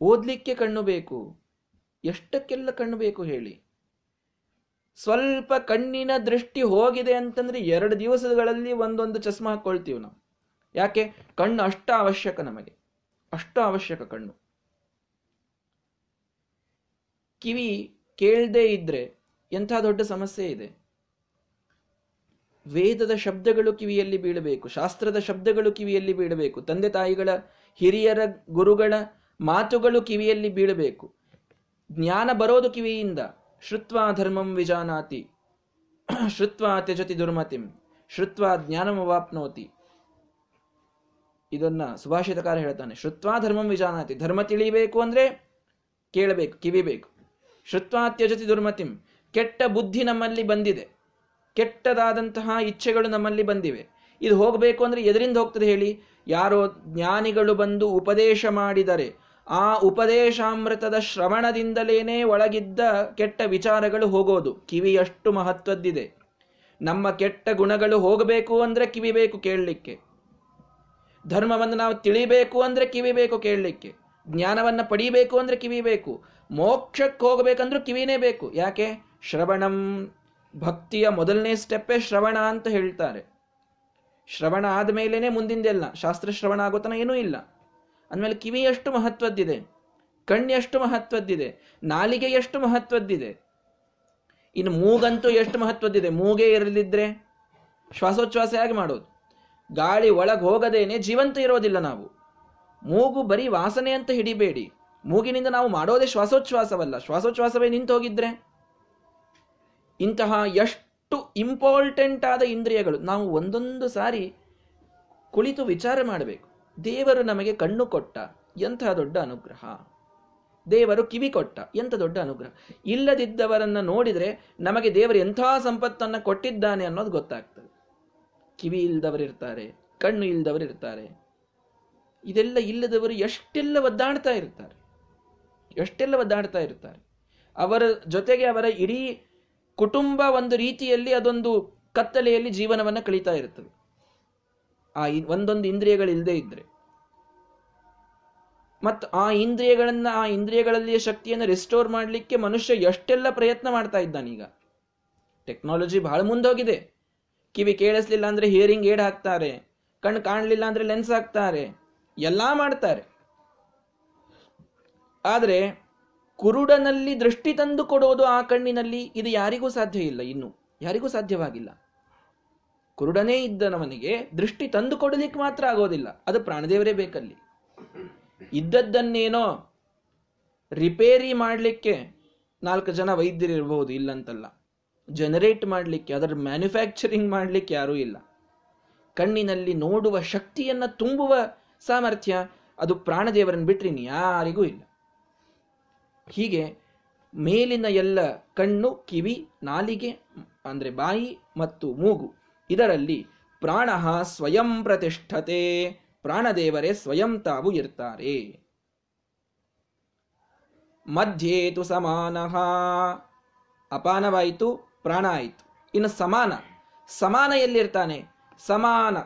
ಓದ್ಲಿಕ್ಕೆ ಕಣ್ಣು ಬೇಕು. ಎಷ್ಟಕ್ಕೆಲ್ಲ ಕಣ್ಣು ಬೇಕು ಹೇಳಿ. ಸ್ವಲ್ಪ ಕಣ್ಣಿನ ದೃಷ್ಟಿ ಹೋಗಿದೆ ಅಂತಂದ್ರೆ ಎರಡು ದಿವಸಗಳಲ್ಲಿ ಒಂದೊಂದು ಚಸ್ಮ ಹಾಕೊಳ್ತೀವಿ ನಾವು. ಯಾಕೆ? ಕಣ್ಣು ಅಷ್ಟ ಅವಶ್ಯಕ ನಮಗೆ. ಅಷ್ಟು ಅವಶ್ಯಕ ಕಣ್ಣು. ಕಿವಿ ಕೇಳದೇ ಇದ್ರೆ ಎಂಥ ದೊಡ್ಡ ಸಮಸ್ಯೆ ಇದೆ? ವೇದದ ಶಬ್ದಗಳು ಕಿವಿಯಲ್ಲಿ ಬೀಳಬೇಕು, ಶಾಸ್ತ್ರದ ಶಬ್ದಗಳು ಕಿವಿಯಲ್ಲಿ ಬೀಳಬೇಕು, ತಂದೆ ತಾಯಿಗಳ, ಹಿರಿಯರ ಗುರುಗಳ ಮಾತುಗಳು ಕಿವಿಯಲ್ಲಿ ಬೀಳಬೇಕು. ಜ್ಞಾನ ಬರೋದು ಕಿವಿಯಿಂದ. ಶ್ರುತ್ವಾ ಧರ್ಮಂ ವಿಜಾನಾತಿ. ಶ್ರುತ್ವಾ ತ್ಯಜತಿ ದುರ್ಮತಿಂ. ಶ್ರುತ್ವಾ ಜ್ಞಾನಮವಾಪ್ನೋತಿ ಇದನ್ನ ಸುಭಾಷಿತಕಾರ ಹೇಳ್ತಾನೆ. ಶ್ರುತ್ವಾ ಧರ್ಮಂ ವಿಜಾನಾತಿ. ಧರ್ಮ ತಿಳಿಬೇಕು ಅಂದ್ರೆ ಕೇಳಬೇಕು, ಕಿವಿಬೇಕು. ಶ್ರುತ್ವಾ ತ್ಯಜತಿ ದುರ್ಮತಿಂ. ಕೆಟ್ಟ ಬುದ್ಧಿ ನಮ್ಮಲ್ಲಿ ಬಂದಿದೆ. ಕೆಟ್ಟದಾದಂತಹ ಇಚ್ಛೆಗಳು ನಮ್ಮಲ್ಲಿ ಬಂದಿವೆ. ಇದು ಹೋಗಬೇಕು ಅಂದ್ರೆ ಎದರಿಂದ ಹೋಗ್ತದೆ ಹೇಳಿ? ಯಾರೋ ಜ್ಞಾನಿಗಳು ಬಂದು ಉಪದೇಶ ಮಾಡಿದರೆ, ಆ ಉಪದೇಶಾಮೃತದ ಶ್ರವಣದಿಂದಲೇನೇ ಒಳಗಿದ್ದ ಕೆಟ್ಟ ವಿಚಾರಗಳು ಹೋಗೋದು. ಕಿವಿಯಷ್ಟು ಮಹತ್ವದ್ದಿದೆ. ನಮ್ಮ ಕೆಟ್ಟ ಗುಣಗಳು ಹೋಗಬೇಕು ಅಂದ್ರೆ ಕಿವಿ ಬೇಕು ಕೇಳಲಿಕ್ಕೆ. ಧರ್ಮವನ್ನು ನಾವು ತಿಳಿಬೇಕು ಅಂದ್ರೆ ಕಿವಿ ಬೇಕು ಕೇಳಲಿಕ್ಕೆ. ಜ್ಞಾನವನ್ನು ಪಡಿಬೇಕು ಅಂದ್ರೆ ಕಿವಿ ಬೇಕು. ಮೋಕ್ಷಕ್ಕೆ ಹೋಗಬೇಕಂದ್ರೂ ಕಿವಿನೇ ಬೇಕು. ಯಾಕೆ? ಶ್ರವಣಂ ಭಕ್ತಿಯ ಮೊದಲನೇ ಸ್ಟೆಪ್ಪೇ ಶ್ರವಣ ಅಂತ ಹೇಳ್ತಾರೆ. ಶ್ರವಣ ಆದಮೇಲೇನೆ ಮುಂದಿಂದೆಲ್ಲ ಶಾಸ್ತ್ರ ಶ್ರವಣ ಆಗೋತನ ಏನೂ ಇಲ್ಲ. ಅಂದಮೇಲೆ ಕಿವಿ ಎಷ್ಟು ಮಹತ್ವದ್ದಿದೆ? ಕಣ್ಣೆಷ್ಟು ಮಹತ್ವದ್ದಿದೆ? ನಾಲಿಗೆ ಎಷ್ಟು ಮಹತ್ವದ್ದಿದೆ? ಇನ್ನು ಮೂಗಂತೂ ಎಷ್ಟು ಮಹತ್ವದ್ದಿದೆ? ಮೂಗೇ ಇರಲಿದ್ರೆ? ಹೇಗೆ ಮಾಡೋದು? ಗಾಳಿ ಒಳಗೆ ಹೋಗದೇನೆ ಜೀವಂತ ಇರೋದಿಲ್ಲ ನಾವು. ಮೂಗು ಬರೀ ವಾಸನೆ ಅಂತ ಹಿಡಿಬೇಡಿ. ಮೂಗಿನಿಂದ ನಾವು ಮಾಡೋದೇ ಶ್ವಾಸೋಚ್ಛ್ವಾಸವಲ್ಲ. ಶ್ವಾಸೋಚ್ಛ್ವಾಸವೇ ನಿಂತು ಹೋಗಿದ್ರೆ ಇಂತಹ ಎಷ್ಟು ಇಂಪಾರ್ಟೆಂಟ್ ಆದ ಇಂದ್ರಿಯಗಳು, ನಾವು ಒಂದೊಂದು ಸಾರಿ ಕುಳಿತು ವಿಚಾರ ಮಾಡಬೇಕು. ದೇವರು ನಮಗೆ ಕಣ್ಣು ಕೊಟ್ಟ ಎಂತಹ ದೊಡ್ಡ ಅನುಗ್ರಹ. ದೇವರು ಕಿವಿ ಕೊಟ್ಟ ಎಂಥ ದೊಡ್ಡ ಅನುಗ್ರಹ. ಇಲ್ಲದಿದ್ದವರನ್ನ ನೋಡಿದ್ರೆ ನಮಗೆ ದೇವರು ಎಂಥ ಸಂಪತ್ತನ್ನು ಕೊಟ್ಟಿದ್ದಾನೆ ಅನ್ನೋದು ಗೊತ್ತಾಗ್ತದೆ. ಕಿವಿ ಇಲ್ಲದವರಿರ್ತಾರೆ ಕಣ್ಣು ಇಲ್ಲದವರು ಇರ್ತಾರೆ ಇದೆಲ್ಲ ಇಲ್ಲದವರು ಎಷ್ಟೆಲ್ಲ ಒದ್ದಾಡ್ತಾ ಇರ್ತಾರೆ. ಎಷ್ಟೆಲ್ಲ ಒದ್ದಾಡ್ತಾ ಇರ್ತಾರೆ. ಅವರ ಜೊತೆಗೆ ಅವರ ಇಡೀ ಕುಟುಂಬ ಒಂದು ರೀತಿಯಲ್ಲಿ ಅದೊಂದು ಕತ್ತಲೆಯಲ್ಲಿ ಜೀವನವನ್ನು ಕಳೀತಾ ಇರ್ತದೆ ಆ ಒಂದೊಂದು ಇಂದ್ರಿಯಗಳಿಲ್ಲದೆ ಇದ್ರೆ. ಮತ್ತು ಆ ಇಂದ್ರಿಯಗಳನ್ನು, ಆ ಇಂದ್ರಿಯಗಳಲ್ಲಿಯ ಶಕ್ತಿಯನ್ನು ರಿಸ್ಟೋರ್ ಮಾಡಲಿಕ್ಕೆ ಮನುಷ್ಯ ಎಷ್ಟೆಲ್ಲ ಪ್ರಯತ್ನ ಮಾಡ್ತಾ ಇದ್ದಾನೀಗ ಟೆಕ್ನಾಲಜಿ ಬಹಳ ಮುಂದೋಗಿದೆ. ಕಿವಿ ಕೇಳಿಸ್ಲಿಲ್ಲ ಅಂದ್ರೆ ಹಿಯರಿಂಗ್ ಏಡ್ ಹಾಕ್ತಾರೆ, ಕಣ್ಣು ಕಾಣಲಿಲ್ಲ ಅಂದ್ರೆ ಲೆನ್ಸ್ ಹಾಕ್ತಾರೆ, ಎಲ್ಲಾ ಮಾಡ್ತಾರೆ. ಆದರೆ ಕುರುಡನಲ್ಲಿ ದೃಷ್ಟಿ ತಂದು ಕೊಡೋದು ಆ ಕಣ್ಣಿನಲ್ಲಿ ಇದು ಯಾರಿಗೂ ಸಾಧ್ಯ ಇಲ್ಲ, ಇನ್ನು ಯಾರಿಗೂ ಸಾಧ್ಯವಾಗಿಲ್ಲ. ಕುರುಡನೇ ಇದ್ದನವನಿಗೆ ದೃಷ್ಟಿ ತಂದು ಕೊಡಲಿಕ್ಕೆ ಮಾತ್ರ ಆಗೋದಿಲ್ಲ, ಅದು ಪ್ರಾಣದೇವರೇ ಬೇಕಲ್ಲಿ. ಇದ್ದದ್ದನ್ನೇನೋ ರಿಪೇರಿ ಮಾಡಲಿಕ್ಕೆ ನಾಲ್ಕು ಜನ ವೈದ್ಯರಿರಬಹುದು, ಇಲ್ಲಂತಲ್ಲ. ಜನರೇಟ್ ಮಾಡಲಿಕ್ಕೆ, ಅದರ ಮ್ಯಾನುಫ್ಯಾಕ್ಚರಿಂಗ್ ಮಾಡಲಿಕ್ಕೆ ಯಾರೂ ಇಲ್ಲ. ಕಣ್ಣಿನಲ್ಲಿ ನೋಡುವ ಶಕ್ತಿಯನ್ನು ತುಂಬುವ ಸಾಮರ್ಥ್ಯ ಅದು ಪ್ರಾಣದೇವರನ್ನು ಬಿಟ್ಟರೆ ಯಾರಿಗೂ ಇಲ್ಲ. ಹೀಗೆ ಮೇಲಿನ ಎಲ್ಲ ಕಣ್ಣು, ಕಿವಿ, ನಾಲಿಗೆ, ಅಂದ್ರೆ ಬಾಯಿ ಮತ್ತು ಮೂಗು. ಇದರಲ್ಲಿ ಪ್ರಾಣ ಸ್ವಯಂ ಪ್ರತಿಷ್ಠತೆ, ಪ್ರಾಣದೇವರೇ ಸ್ವಯಂ ತಾವು ಇರ್ತಾರೆ. ಮಧ್ಯೇತು ಸಮಾನ. ಅಪಾನವಾಯಿತು, ಪ್ರಾಣ ಆಯಿತು. ಇನ್ನು ಸಮಾನ. ಸಮಾನ ಎಲ್ಲಿರ್ತಾನೆ? ಸಮಾನ.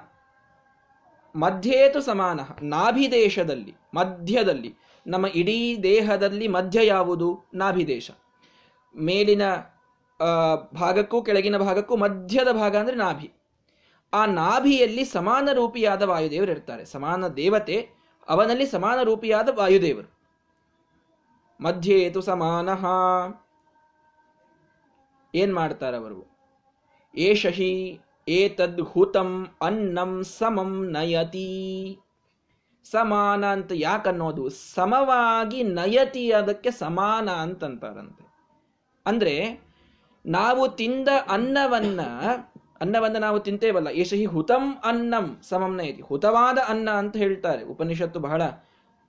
ಮಧ್ಯೇತು ಸಮಾನ. ನಾಭಿದೇಶದಲ್ಲಿ, ಮಧ್ಯದಲ್ಲಿ. ನಮ್ಮ ಇಡೀ ದೇಹದಲ್ಲಿ ಮಧ್ಯ ಯಾವುದು? ನಾಭಿದೇಶ. ಮೇಲಿನ ಭಾಗಕ್ಕೂ ಕೆಳಗಿನ ಭಾಗಕ್ಕೂ ಮಧ್ಯದ ಭಾಗ ಅಂದರೆ ನಾಭಿ. ಆ ನಾಭಿಯಲ್ಲಿ ಸಮಾನ ರೂಪಿಯಾದ ವಾಯುದೇವರು ಇರ್ತಾರೆ. ಸಮಾನ ದೇವತೆ, ಅವನಲ್ಲಿ ಸಮಾನ ರೂಪಿಯಾದ ವಾಯುದೇವರು ಮಧ್ಯೇತು ಸಮಾನ. ಏನ್ ಮಾಡ್ತಾರವರು ಏಷಹಿ ಏತದ್ ಹುತಂ ಅನ್ನಂ ಸಮಂ ನಯತಿ. ಸಮಾನ ಅಂತ ಯಾಕನ್ನೋದು? ಸಮವಾಗಿ ನಯತಿ ಅದಕ್ಕೆ ಸಮಾನ ಅಂತಂತಾರಂತೆ. ಅಂದ್ರೆ ನಾವು ತಿಂದ ಅನ್ನವನ್ನ ಅನ್ನವನ್ನ ನಾವು ತಿಂತೇವಲ್ಲ ಯಶಹಿ ಹುತಂ ಅನ್ನಂ ಸಮಂ ನಯತಿ. ಹುತವಾದ ಅನ್ನ ಅಂತ ಹೇಳ್ತಾರೆ ಉಪನಿಷತ್ತು ಬಹಳ.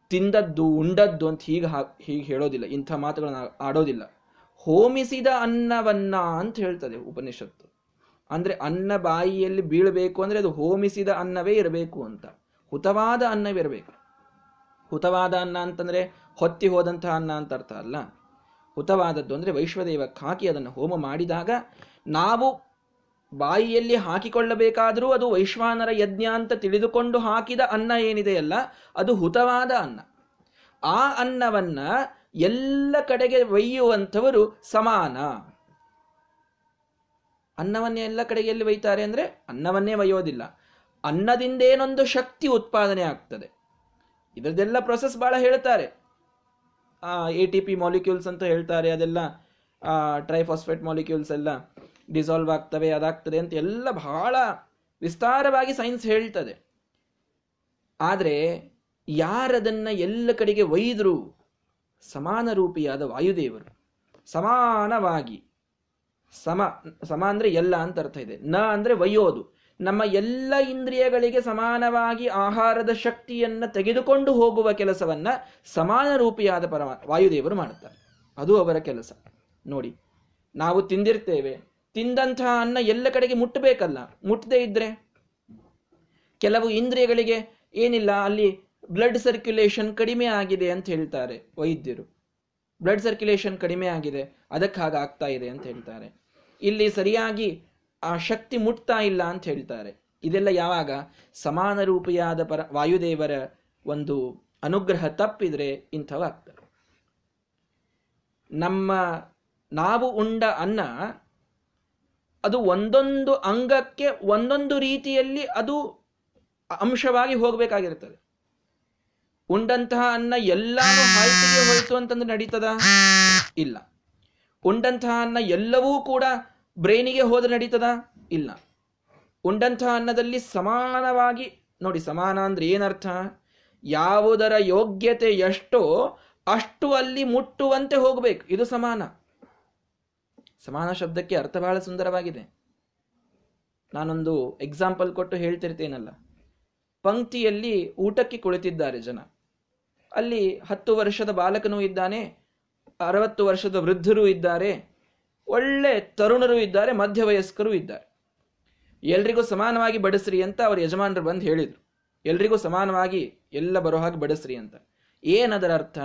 ತಿಂದದ್ದು, ಉಂಡದ್ದು ಅಂತ ಹೀಗೆ ಹೀಗೆ ಹೇಳೋದಿಲ್ಲ, ಇಂಥ ಮಾತುಗಳನ್ನ ಆಡೋದಿಲ್ಲ. ಹೋಮಿಸಿದ ಅನ್ನವನ್ನ ಅಂತ ಹೇಳ್ತದೆ ಉಪನಿಷತ್ತು. ಅಂದ್ರೆ ಅನ್ನ ಬಾಯಿಯಲ್ಲಿ ಬೀಳಬೇಕು ಅಂದ್ರೆ ಅದು ಹೋಮಿಸಿದ ಅನ್ನವೇ ಇರಬೇಕು ಅಂತ. ಹುತವಾದ ಅನ್ನವಿರಬೇಕು ಹುತವಾದ ಅನ್ನ ಅಂತಂದರೆ ಹೊತ್ತಿ ಹೋದಂತಹ ಅನ್ನ ಅಂತ ಅರ್ಥ ಅಲ್ಲ. ಹುತವಾದದ್ದು ಅಂದರೆ ವೈಶ್ವದೇವಕ್ಕೆ ಹಾಕಿ ಅದನ್ನು ಹೋಮ ಮಾಡಿದಾಗ ನಾವು ಬಾಯಿಯಲ್ಲಿ ಹಾಕಿಕೊಳ್ಳಬೇಕಾದರೂ ಅದು ವೈಶ್ವಾನರ ಯಜ್ಞ ಅಂತ ತಿಳಿದುಕೊಂಡು ಹಾಕಿದ ಅನ್ನ ಏನಿದೆಯಲ್ಲ ಅದು ಹುತವಾದ ಅನ್ನ. ಆ ಅನ್ನವನ್ನ ಎಲ್ಲ ಕಡೆಗೆ ಒಯ್ಯುವಂಥವರು ಸಮಾನ. ಅನ್ನವನ್ನೇ ಎಲ್ಲ ಕಡೆಗೆ ಎಲ್ಲಿ ಒಯ್ತಾರೆ ಅಂದರೆ ಅನ್ನವನ್ನೇ ಒಯ್ಯೋದಿಲ್ಲ. ಅನ್ನದಿಂದೇನೊಂದು ಶಕ್ತಿ ಉತ್ಪಾದನೆ ಆಗ್ತದೆ. ಇದರದೆಲ್ಲ ಪ್ರೊಸೆಸ್ ಬಹಳ ಹೇಳ್ತಾರೆ. ಎ ಟಿ ಪಿ ಮಾಲಿಕ್ಯೂಲ್ಸ್ ಅಂತ ಹೇಳ್ತಾರೆ, ಅದೆಲ್ಲ ಟ್ರೈಫಾಸ್ಫೇಟ್ ಮಾಲಿಕ್ಯೂಲ್ಸ್ ಎಲ್ಲ ಡಿಸಾಲ್ವ್ ಆಗ್ತವೆ, ಅದಾಗ್ತದೆ ಅಂತ ಎಲ್ಲ ಬಹಳ ವಿಸ್ತಾರವಾಗಿ ಸೈನ್ಸ್ ಹೇಳ್ತದೆ. ಆದರೆ ಯಾರದನ್ನ ಎಲ್ಲ ಕಡೆಗೆ ಒಯ್ದರು ಸಮಾನ ರೂಪಿಯಾದ ವಾಯುದೇವರು, ಸಮಾನವಾಗಿ ಸಮ ಸಮ ಅಂದರೆ ಎಲ್ಲ ಅಂತ ಅರ್ಥ ಇದೆ. ನ ಅಂದರೆ ಒಯ್ಯೋದು. ನಮ್ಮ ಎಲ್ಲ ಇಂದ್ರಿಯಗಳಿಗೆ ಸಮಾನವಾಗಿ ಆಹಾರದ ಶಕ್ತಿಯನ್ನು ತೆಗೆದುಕೊಂಡು ಹೋಗುವ ಕೆಲಸವನ್ನ ಸಮಾನ ರೂಪಿಯಾದ ಪರಮ, ವಾಯುದೇವರು ಮಾಡುತ್ತಾರೆ. ಅದು ಅವರ ಕೆಲಸ. ನೋಡಿ, ನಾವು ತಿಂದಿರ್ತೇವೆ. ತಿಂದಂತಹ ಅನ್ನ ಎಲ್ಲ ಕಡೆಗೆ ಮುಟ್ಟಬೇಕಲ್ಲ. ಮುಟ್ಟದೇ ಇದ್ರೆ ಕೆಲವು ಇಂದ್ರಿಯಗಳಿಗೆ ಏನಿಲ್ಲ, ಅಲ್ಲಿ ಬ್ಲಡ್ ಸರ್ಕ್ಯುಲೇಷನ್ ಕಡಿಮೆ ಆಗಿದೆ ಅಂತ ಹೇಳ್ತಾರೆ ವೈದ್ಯರು. ಬ್ಲಡ್ ಸರ್ಕ್ಯುಲೇಷನ್ ಕಡಿಮೆ ಆಗಿದೆ ಅದಕ್ಕೆ ಆಗ್ತಾ ಇದೆ ಅಂತ ಹೇಳ್ತಾರೆ. ಇಲ್ಲಿ ಸರಿಯಾಗಿ ಆ ಶಕ್ತಿ ಮುಟ್ತಾ ಇಲ್ಲ ಅಂತ ಹೇಳ್ತಾರೆ. ಇದೆಲ್ಲ ಯಾವಾಗ? ಸಮಾನ ರೂಪಿಯಾದ ಪರ, ವಾಯುದೇವರ ಒಂದು ಅನುಗ್ರಹ ತಪ್ಪಿದ್ರೆ ಇಂಥವಾಗ್ತದೆ. ನಮ್ಮ ನಾವು ಉಂಡ ಅನ್ನ, ಅದು ಒಂದೊಂದು ಅಂಗಕ್ಕೆ ಒಂದೊಂದು ರೀತಿಯಲ್ಲಿ ಅದು ಅಂಶವಾಗಿ ಹೋಗಬೇಕಾಗಿರ್ತದೆ ಉಂಡಂತಹ ಅನ್ನ ಎಲ್ಲಾನು ಹಾಯ್ತಿಗೆ ಹೋಯಿತು ಅಂತಂದ್ರೆ ನಡೀತದ? ಇಲ್ಲ. ಉಂಡಂತಹ ಅನ್ನ ಎಲ್ಲವೂ ಕೂಡ ಬ್ರೈನಿಗೆ ಹೋದ್ರೆ ನಡೀತದ? ಇಲ್ಲ. ಉಂಡಂತಹ ಅನ್ನದಲ್ಲಿ ಸಮಾನವಾಗಿ, ನೋಡಿ ಸಮಾನ ಅಂದ್ರೆ ಏನರ್ಥ? ಯಾವುದರ ಯೋಗ್ಯತೆ ಎಷ್ಟೋ ಅಷ್ಟು ಅಲ್ಲಿ ಮುಟ್ಟುವಂತೆ ಹೋಗಬೇಕು. ಇದು ಸಮಾನ. ಸಮಾನ ಶಬ್ದಕ್ಕೆ ಅರ್ಥ ಬಹಳ ಸುಂದರವಾಗಿದೆ. ನಾನೊಂದು ಎಕ್ಸಾಂಪಲ್ ಕೊಟ್ಟು ಹೇಳ್ತಿರ್ತೇನಲ್ಲ. ಪಂಕ್ತಿಯಲ್ಲಿ ಊಟಕ್ಕೆ ಕುಳಿತಿದ್ದಾರೆ ಜನ. ಅಲ್ಲಿ ಹತ್ತು ವರ್ಷದ ಬಾಲಕನೂ ಇದ್ದಾನೆ, ಅರವತ್ತು ವರ್ಷದ ವೃದ್ಧರು ಇದ್ದಾರೆ. ಒಳ್ಳೆ ತರುಣರು ಇದ್ದಾರೆ, ಮಧ್ಯವಯಸ್ಕರು ಇದ್ದಾರೆ. ಎಲ್ರಿಗೂ ಸಮಾನವಾಗಿ ಬಡಿಸ್ರಿ ಅಂತ ಅವ್ರ ಯಜಮಾನರು ಬಂದು ಹೇಳಿದರು. ಎಲ್ರಿಗೂ ಸಮಾನವಾಗಿ ಎಲ್ಲ ಬರೋ ಹಾಗೆ ಬಡಿಸ್ರಿ ಅಂತ. ಏನದರ ಅರ್ಥ?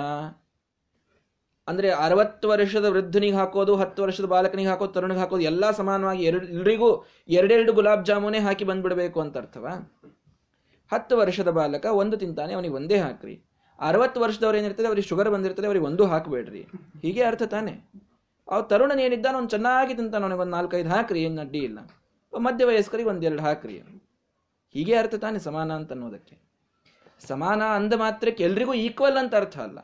ಅಂದ್ರೆ ಅರವತ್ತು ವರ್ಷದ ವೃದ್ಧನಿಗೆ ಹಾಕೋದು, ಹತ್ತು ವರ್ಷದ ಬಾಲಕನಿಗೆ ಹಾಕೋದು, ತರುಣಿಗೆ ಹಾಕೋದು ಎಲ್ಲ ಸಮಾನವಾಗಿ ಎರಡು ಎಲ್ರಿಗೂ ಎರಡೆರಡು ಗುಲಾಬ್ ಜಾಮೂನೇ ಹಾಕಿ ಬಂದ್ಬಿಡಬೇಕು ಅಂತ ಅರ್ಥವಾ? ಹತ್ತು ವರ್ಷದ ಬಾಲಕ ಒಂದು ತಿಂತಾನೆ, ಅವನಿಗೆ ಒಂದೇ ಹಾಕ್ರಿ. ಅರವತ್ತು ವರ್ಷದವ್ರು ಏನಿರ್ತದೆ, ಅವ್ರಿಗೆ ಶುಗರ್ ಬಂದಿರ್ತದೆ, ಅವ್ರಿಗೆ ಒಂದು ಹಾಕಬೇಡ್ರಿ. ಹೀಗೆ ಅರ್ಥ ತಾನೆ? ಅವ್ ತರುಣನ ಏನಿದ್ದಾನ ಅವ್ನು ಚೆನ್ನಾಗಿ ಅವನಿಗೆ ಒಂದು ನಾಲ್ಕೈದು ಹಾಕ್ರಿ, ಏನು ಅಡ್ಡಿ ಇಲ್ಲ. ಮಧ್ಯ ವಯಸ್ಕರಿಗೆ ಒಂದೆರಡು ಹಾಕ್ರಿ. ಹೀಗೆ ಅರ್ಥ ತಾನೆ ಸಮಾನ ಅಂತ ಅನ್ನೋದಕ್ಕೆ. ಸಮಾನ ಅಂದ ಮಾತ್ರಕ್ಕೆ ಎಲ್ರಿಗೂ ಈಕ್ವಲ್ ಅಂತ ಅರ್ಥ ಅಲ್ಲ.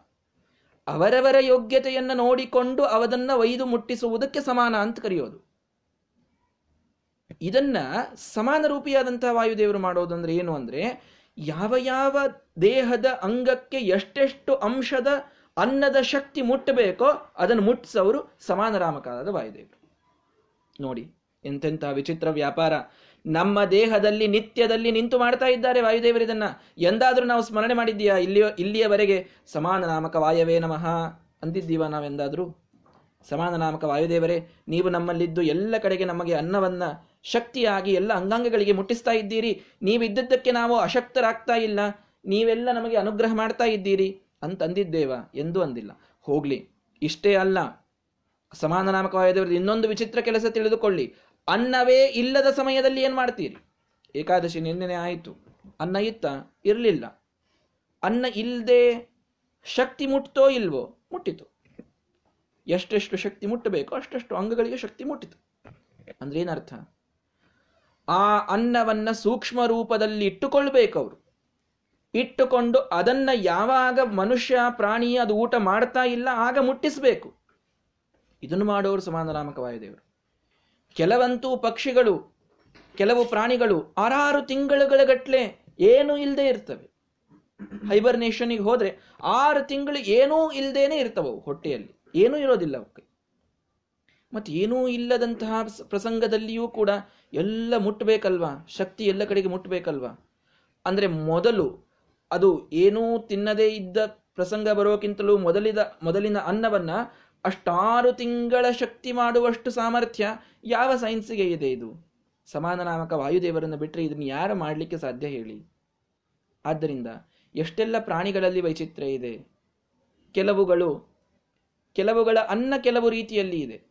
ಅವರವರ ಯೋಗ್ಯತೆಯನ್ನು ನೋಡಿಕೊಂಡು ಅವದನ್ನ ಒಯ್ದು ಮುಟ್ಟಿಸುವುದಕ್ಕೆ ಸಮಾನ ಅಂತ ಕರೆಯೋದು. ಇದನ್ನ ಸಮಾನ ರೂಪಿಯಾದಂತಹ ವಾಯುದೇವರು ಮಾಡೋದಂದ್ರೆ ಏನು ಅಂದ್ರೆ ಯಾವ ಯಾವ ದೇಹದ ಅಂಗಕ್ಕೆ ಎಷ್ಟೆಷ್ಟು ಅಂಶದ ಅನ್ನದ ಶಕ್ತಿ ಮುಟ್ಟಬೇಕೋ ಅದನ್ನು ಮುಟ್ಟಿಸೋರು ಸಮಾನ ರಾಮಕಾಲದ ವಾಯುದೇವರು. ನೋಡಿ, ಎಂತೆಂಥ ವಿಚಿತ್ರ ವ್ಯಾಪಾರ. ನಮ್ಮ ದೇಹದಲ್ಲಿ, ನಿತ್ಯದಲ್ಲಿ ನಿಂತು ಮಾಡ್ತಾ ಇದ್ದಾರೆ ವಾಯುದೇವರು ಇದನ್ನ. ಎಂದಾದ್ರೂ ನಾವು ಸ್ಮರಣೆ ಮಾಡಿದ್ದೀಯಾ? ಇಲ್ಲಿಯ, ಇಲ್ಲಿಯವರೆಗೆ ಸಮಾನ ನಾಮಕ ವಾಯವೇ ನಮಃ. ಅಂದಿದ್ದೀವ ನಾವೆಂದಾದರೂ ಸಮಾನ ನಾಮಕ ವಾಯುದೇವರೇ, ನೀವು ನಮ್ಮಲ್ಲಿದ್ದು ಎಲ್ಲ ಕಡೆಗೆ ನಮಗೆ ಅನ್ನವನ್ನ ಶಕ್ತಿಯಾಗಿ ಎಲ್ಲ ಅಂಗಾಂಗಗಳಿಗೆ ಮುಟ್ಟಿಸ್ತಾ ಇದ್ದೀರಿ. ನೀವಿದ್ದದ್ದಕ್ಕೆ ನಾವು ಅಶಕ್ತರಾಗ್ತಾ ಇಲ್ಲ. ನೀವೆಲ್ಲ ನಮಗೆ ಅನುಗ್ರಹ ಮಾಡ್ತಾ ಇದ್ದೀರಿ. ಅಂತ ಅಂದಿದ್ದೇವ ಎಂದು ಅಂದಿಲ್ಲ. ಹೋಗ್ಲಿ. ಇಷ್ಟೇ ಅಲ್ಲ. ಸಮಾನ ನಾಮಕ ಇನ್ನೊಂದು ವಿಚಿತ್ರ ಕೆಲಸ ತಿಳಿದುಕೊಳ್ಳಿ. ಅನ್ನವೇ ಇಲ್ಲದ ಸಮಯದಲ್ಲಿ ಏನು ಮಾಡ್ತೀರಿ? ಏಕಾದಶಿ ನಿನ್ನೆ ಆಯಿತು. ಅನ್ನ ಇತ್ತ? ಇರಲಿಲ್ಲ. ಅನ್ನ ಇಲ್ಲದೆ ಶಕ್ತಿ ಮುಟ್ತೋ ಇಲ್ವೋ? ಮುಟ್ಟಿತು. ಎಷ್ಟೆಷ್ಟು ಶಕ್ತಿ ಮುಟ್ಟಬೇಕೋ ಅಷ್ಟೆಷ್ಟು ಅಂಗಗಳಿಗೆ ಶಕ್ತಿ ಮುಟ್ಟಿತು. ಅಂದ್ರೆ ಏನರ್ಥ? ಆ ಅನ್ನವನ್ನ ಸೂಕ್ಷ್ಮ ರೂಪದಲ್ಲಿ ಇಟ್ಟುಕೊಳ್ಬೇಕು ಅವರು. ಇಟ್ಟುಕೊಂಡು ಅದನ್ನ ಯಾವಾಗ ಮನುಷ್ಯ, ಪ್ರಾಣಿ ಅದು ಊಟ ಮಾಡ್ತಾ ಇಲ್ಲ, ಆಗ ಮುಟ್ಟಿಸಬೇಕು. ಇದನ್ನು ಮಾಡೋರು ಸಮಾನರಾಮಕ ವಾಯುದೇವರು ಕೆಲವಂತೂ ಪಕ್ಷಿಗಳು, ಕೆಲವು ಪ್ರಾಣಿಗಳು ಆರಾರು ತಿಂಗಳುಗಳ ಗಟ್ಲೆ ಏನೂ ಇಲ್ಲದೆ ಇರ್ತವೆ. ಹೈಬರ್ನೇಷನ್ಗೆ ಹೋದ್ರೆ ಆರು ತಿಂಗಳು ಏನೂ ಇಲ್ಲದೇನೆ ಇರ್ತವೆ ಹೊಟ್ಟೆಯಲ್ಲಿ. ಏನೂ ಇರೋದಿಲ್ಲ ಅವಕ್ಕೆ. ಮತ್ತೆ ಏನೂ ಇಲ್ಲದಂತಹ ಪ್ರಸಂಗದಲ್ಲಿಯೂ ಕೂಡ ಎಲ್ಲ ಮುಟ್ಟಬೇಕಲ್ವಾ ಶಕ್ತಿ ಎಲ್ಲ ಕಡೆಗೆ ಮುಟ್ಟಬೇಕಲ್ವಾ ಅಂದರೆ ಮೊದಲು ಅದು ಏನೂ ತಿನ್ನದೇ ಇದ್ದ ಪ್ರಸಂಗ ಬರೋಕ್ಕಿಂತಲೂ ಮೊದಲಿದ, ಮೊದಲಿನ ಅನ್ನವನ್ನ ಅಷ್ಟಾರು ತಿಂಗಳ ಶಕ್ತಿ ಮಾಡುವಷ್ಟು ಸಾಮರ್ಥ್ಯ ಯಾವ ಸೈನ್ಸ್ಗೆ ಇದೆ ಇದು? ಸಮಾನ ನಾಮಕ ವಾಯುದೇವರನ್ನು ಬಿಟ್ಟರೆ ಇದನ್ನು ಯಾರು ಮಾಡಲಿಕ್ಕೆ ಸಾಧ್ಯ ಹೇಳಿ? ಆದ್ದರಿಂದ ಎಷ್ಟೆಲ್ಲ ಪ್ರಾಣಿಗಳಲ್ಲಿ ವೈಚಿತ್ರ್ಯ ಇದೆ? ಕೆಲವುಗಳು, ಕೆಲವುಗಳ ಅನ್ನ ಕೆಲವು ರೀತಿಯಲ್ಲಿ ಇದೆ.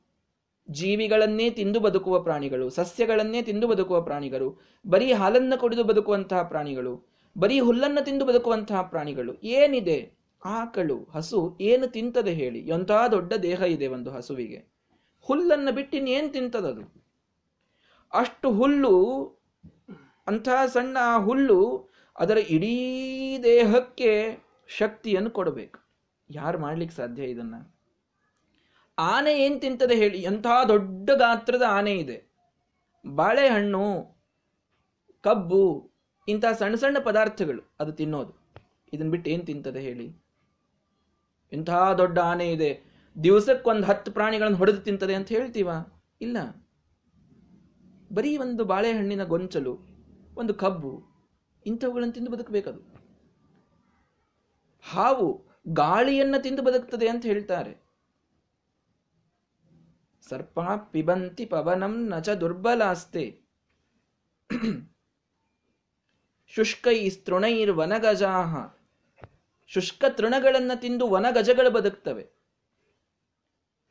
ಜೀವಿಗಳನ್ನೇ ತಿಂದು ಬದುಕುವ ಪ್ರಾಣಿಗಳು, ಸಸ್ಯಗಳನ್ನೇ ತಿಂದು ಬದುಕುವ ಪ್ರಾಣಿಗಳು, ಬರೀ ಹಾಲನ್ನು ಕುಡಿದು ಬದುಕುವಂತಹ ಪ್ರಾಣಿಗಳು ಬರೀ ಹುಲ್ಲನ್ನು ತಿಂದು ಬದುಕುವಂತಹ ಪ್ರಾಣಿಗಳು. ಏನಿದೆ? ಆಕಳು, ಹಸು, ಏನು ತಿಂತದೆ ಹೇಳಿ. ಎಂಥ ದೊಡ್ಡ ದೇಹ ಇದೆ ಒಂದು ಹಸುವಿಗೆ. ಹುಲ್ಲನ್ನು ಬಿಟ್ಟಿನ್ನೇನು ತಿಂತದದು? ಅಷ್ಟು ಹುಲ್ಲು, ಅಂಥ ಸಣ್ಣ ಹುಲ್ಲು ಅದರ ಇಡೀ ದೇಹಕ್ಕೆ ಶಕ್ತಿಯನ್ನು ಕೊಡಬೇಕು. ಯಾರು ಮಾಡ್ಲಿಕ್ಕೆ ಸಾಧ್ಯ ಇದನ್ನ? ಆನೆ ಏನು ತಿಂತದೆ ಹೇಳಿ. ಎಂಥ ದೊಡ್ಡ ಗಾತ್ರದ ಆನೆ ಇದೆ. ಬಾಳೆಹಣ್ಣು, ಕಬ್ಬು ಇಂತಹ ಸಣ್ಣ ಸಣ್ಣ ಪದಾರ್ಥಗಳು, ಅದು ತಿನ್ನೋದು. ಇದನ್ನು ಬಿಟ್ಟು ಏನು ತಿಂತದೆ ಹೇಳಿ? ಇಂತಹ ದೊಡ್ಡ ಆನೆ ಇದೆ, ದಿವಸಕ್ಕೊಂದು ಹತ್ತು ಪ್ರಾಣಿಗಳನ್ನು ಹೊಡೆದು ತಿಂತದೆ ಅಂತ ಹೇಳ್ತೀವ? ಇಲ್ಲ. ಬರೀ ಒಂದು ಬಾಳೆಹಣ್ಣಿನ ಗೊಂಚಲು, ಒಂದು ಕಬ್ಬು, ಇಂಥವುಗಳನ್ನು ತಿಂದು ಬದುಕಬೇಕದು. ಹಾವು ಗಾಳಿಯನ್ನು ತಿಂದು ಬದುಕ್ತದೆ ಅಂತ ಹೇಳ್ತಾರೆ. ಸರ್ಪ ಪಿಬಂತಿ ಪವನಂ ನಚ ದುರ್ಬಲಾಸ್ತೆ. ಶುಷ್ಕೈ ತೃಣೈರ್ ವನಗಜಾಹ ಶುಷ್ಕ ತೃಣಗಳನ್ನು ತಿಂದು ವನಗಜಗಳು ಬದುಕ್ತವೆ.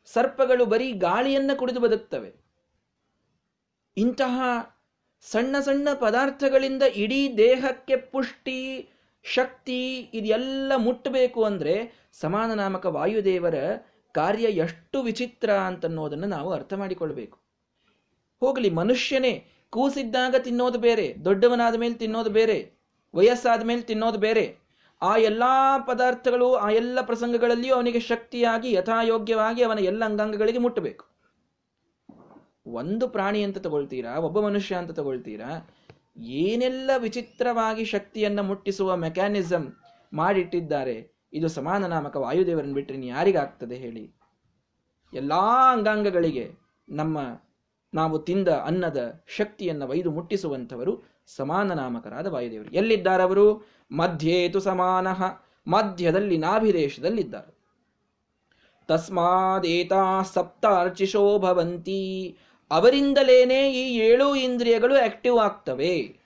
ಸರ್ಪಗಳು ಬರೀ ಗಾಳಿಯನ್ನು ಕುಡಿದು ಬದುಕ್ತವೆ. ಇಂತಹ ಸಣ್ಣ ಸಣ್ಣ ಪದಾರ್ಥಗಳಿಂದ ಇಡೀ ದೇಹಕ್ಕೆ ಪುಷ್ಟಿ, ಶಕ್ತಿ ಇದೆಲ್ಲ ಮುಟ್ಟಬೇಕು ಅಂದರೆ ಸಮಾನ ನಾಮಕ ವಾಯುದೇವರ ಕಾರ್ಯ ಎಷ್ಟು ವಿಚಿತ್ರ ಅಂತನ್ನೋದನ್ನು ನಾವು ಅರ್ಥ ಮಾಡಿಕೊಳ್ಬೇಕು. ಹೋಗಲಿ, ಮನುಷ್ಯನೇ ಕೂಸಿದ್ದಾಗ ತಿನ್ನೋದು ಬೇರೆ, ದೊಡ್ಡವನಾದ ಮೇಲೆ ತಿನ್ನೋದು ಬೇರೆ, ವಯಸ್ಸಾದ ಮೇಲೆ ತಿನ್ನೋದು ಬೇರೆ. ಆ ಎಲ್ಲ ಪದಾರ್ಥಗಳು, ಆ ಎಲ್ಲ ಪ್ರಸಂಗಗಳಲ್ಲಿಯೂ ಅವನಿಗೆ ಶಕ್ತಿಯಾಗಿ, ಯಥಾಯೋಗ್ಯವಾಗಿ ಅವನ ಎಲ್ಲ ಅಂಗಾಂಗಗಳಿಗೆ ಮುಟ್ಟಬೇಕು. ಒಂದು ಪ್ರಾಣಿ ಅಂತ ತಗೊಳ್ತೀರಾ, ಒಬ್ಬ ಮನುಷ್ಯ ಅಂತ ತಗೊಳ್ತೀರಾ, ಏನೆಲ್ಲ ವಿಚಿತ್ರವಾಗಿ ಶಕ್ತಿಯನ್ನ ಮುಟ್ಟಿಸುವ ಮೆಕ್ಯಾನಿಸಮ್ ಮಾಡಿಟ್ಟಿದ್ದಾರೆ, ಇದು ಸಮಾನ ನಾಮಕ ವಾಯುದೇವರನ್ನು ಬಿಟ್ಟರೆ ಯಾರಿಗಾಗ್ತದೆ ಹೇಳಿ. ಎಲ್ಲಾ ಅಂಗಾಂಗಗಳಿಗೆ ನಮ್ಮ ನಾವು ತಿಂದ ಅನ್ನದ ಶಕ್ತಿಯನ್ನು ಒಯ್ದು ಮುಟ್ಟಿಸುವಂಥವರು ಸಮಾನ ನಾಮಕರಾದ ವಾಯುದೇವರು. ಎಲ್ಲಿದ್ದಾರವರು? ಮಧ್ಯೇತು ಸಮಾನ. ಮಧ್ಯದಲ್ಲಿ ನಾಭಿದೇಶದಲ್ಲಿದ್ದಾರೆ. ತಸ್ಮಾದೇತಾ ಸಪ್ತಾರ್ಚಿಶೋ ಭವಂತಿ. ಅವರಿಂದಲೇನೆ ಈ ಏಳು ಇಂದ್ರಿಯಗಳು ಆಕ್ಟಿವ್ ಆಗ್ತವೆ.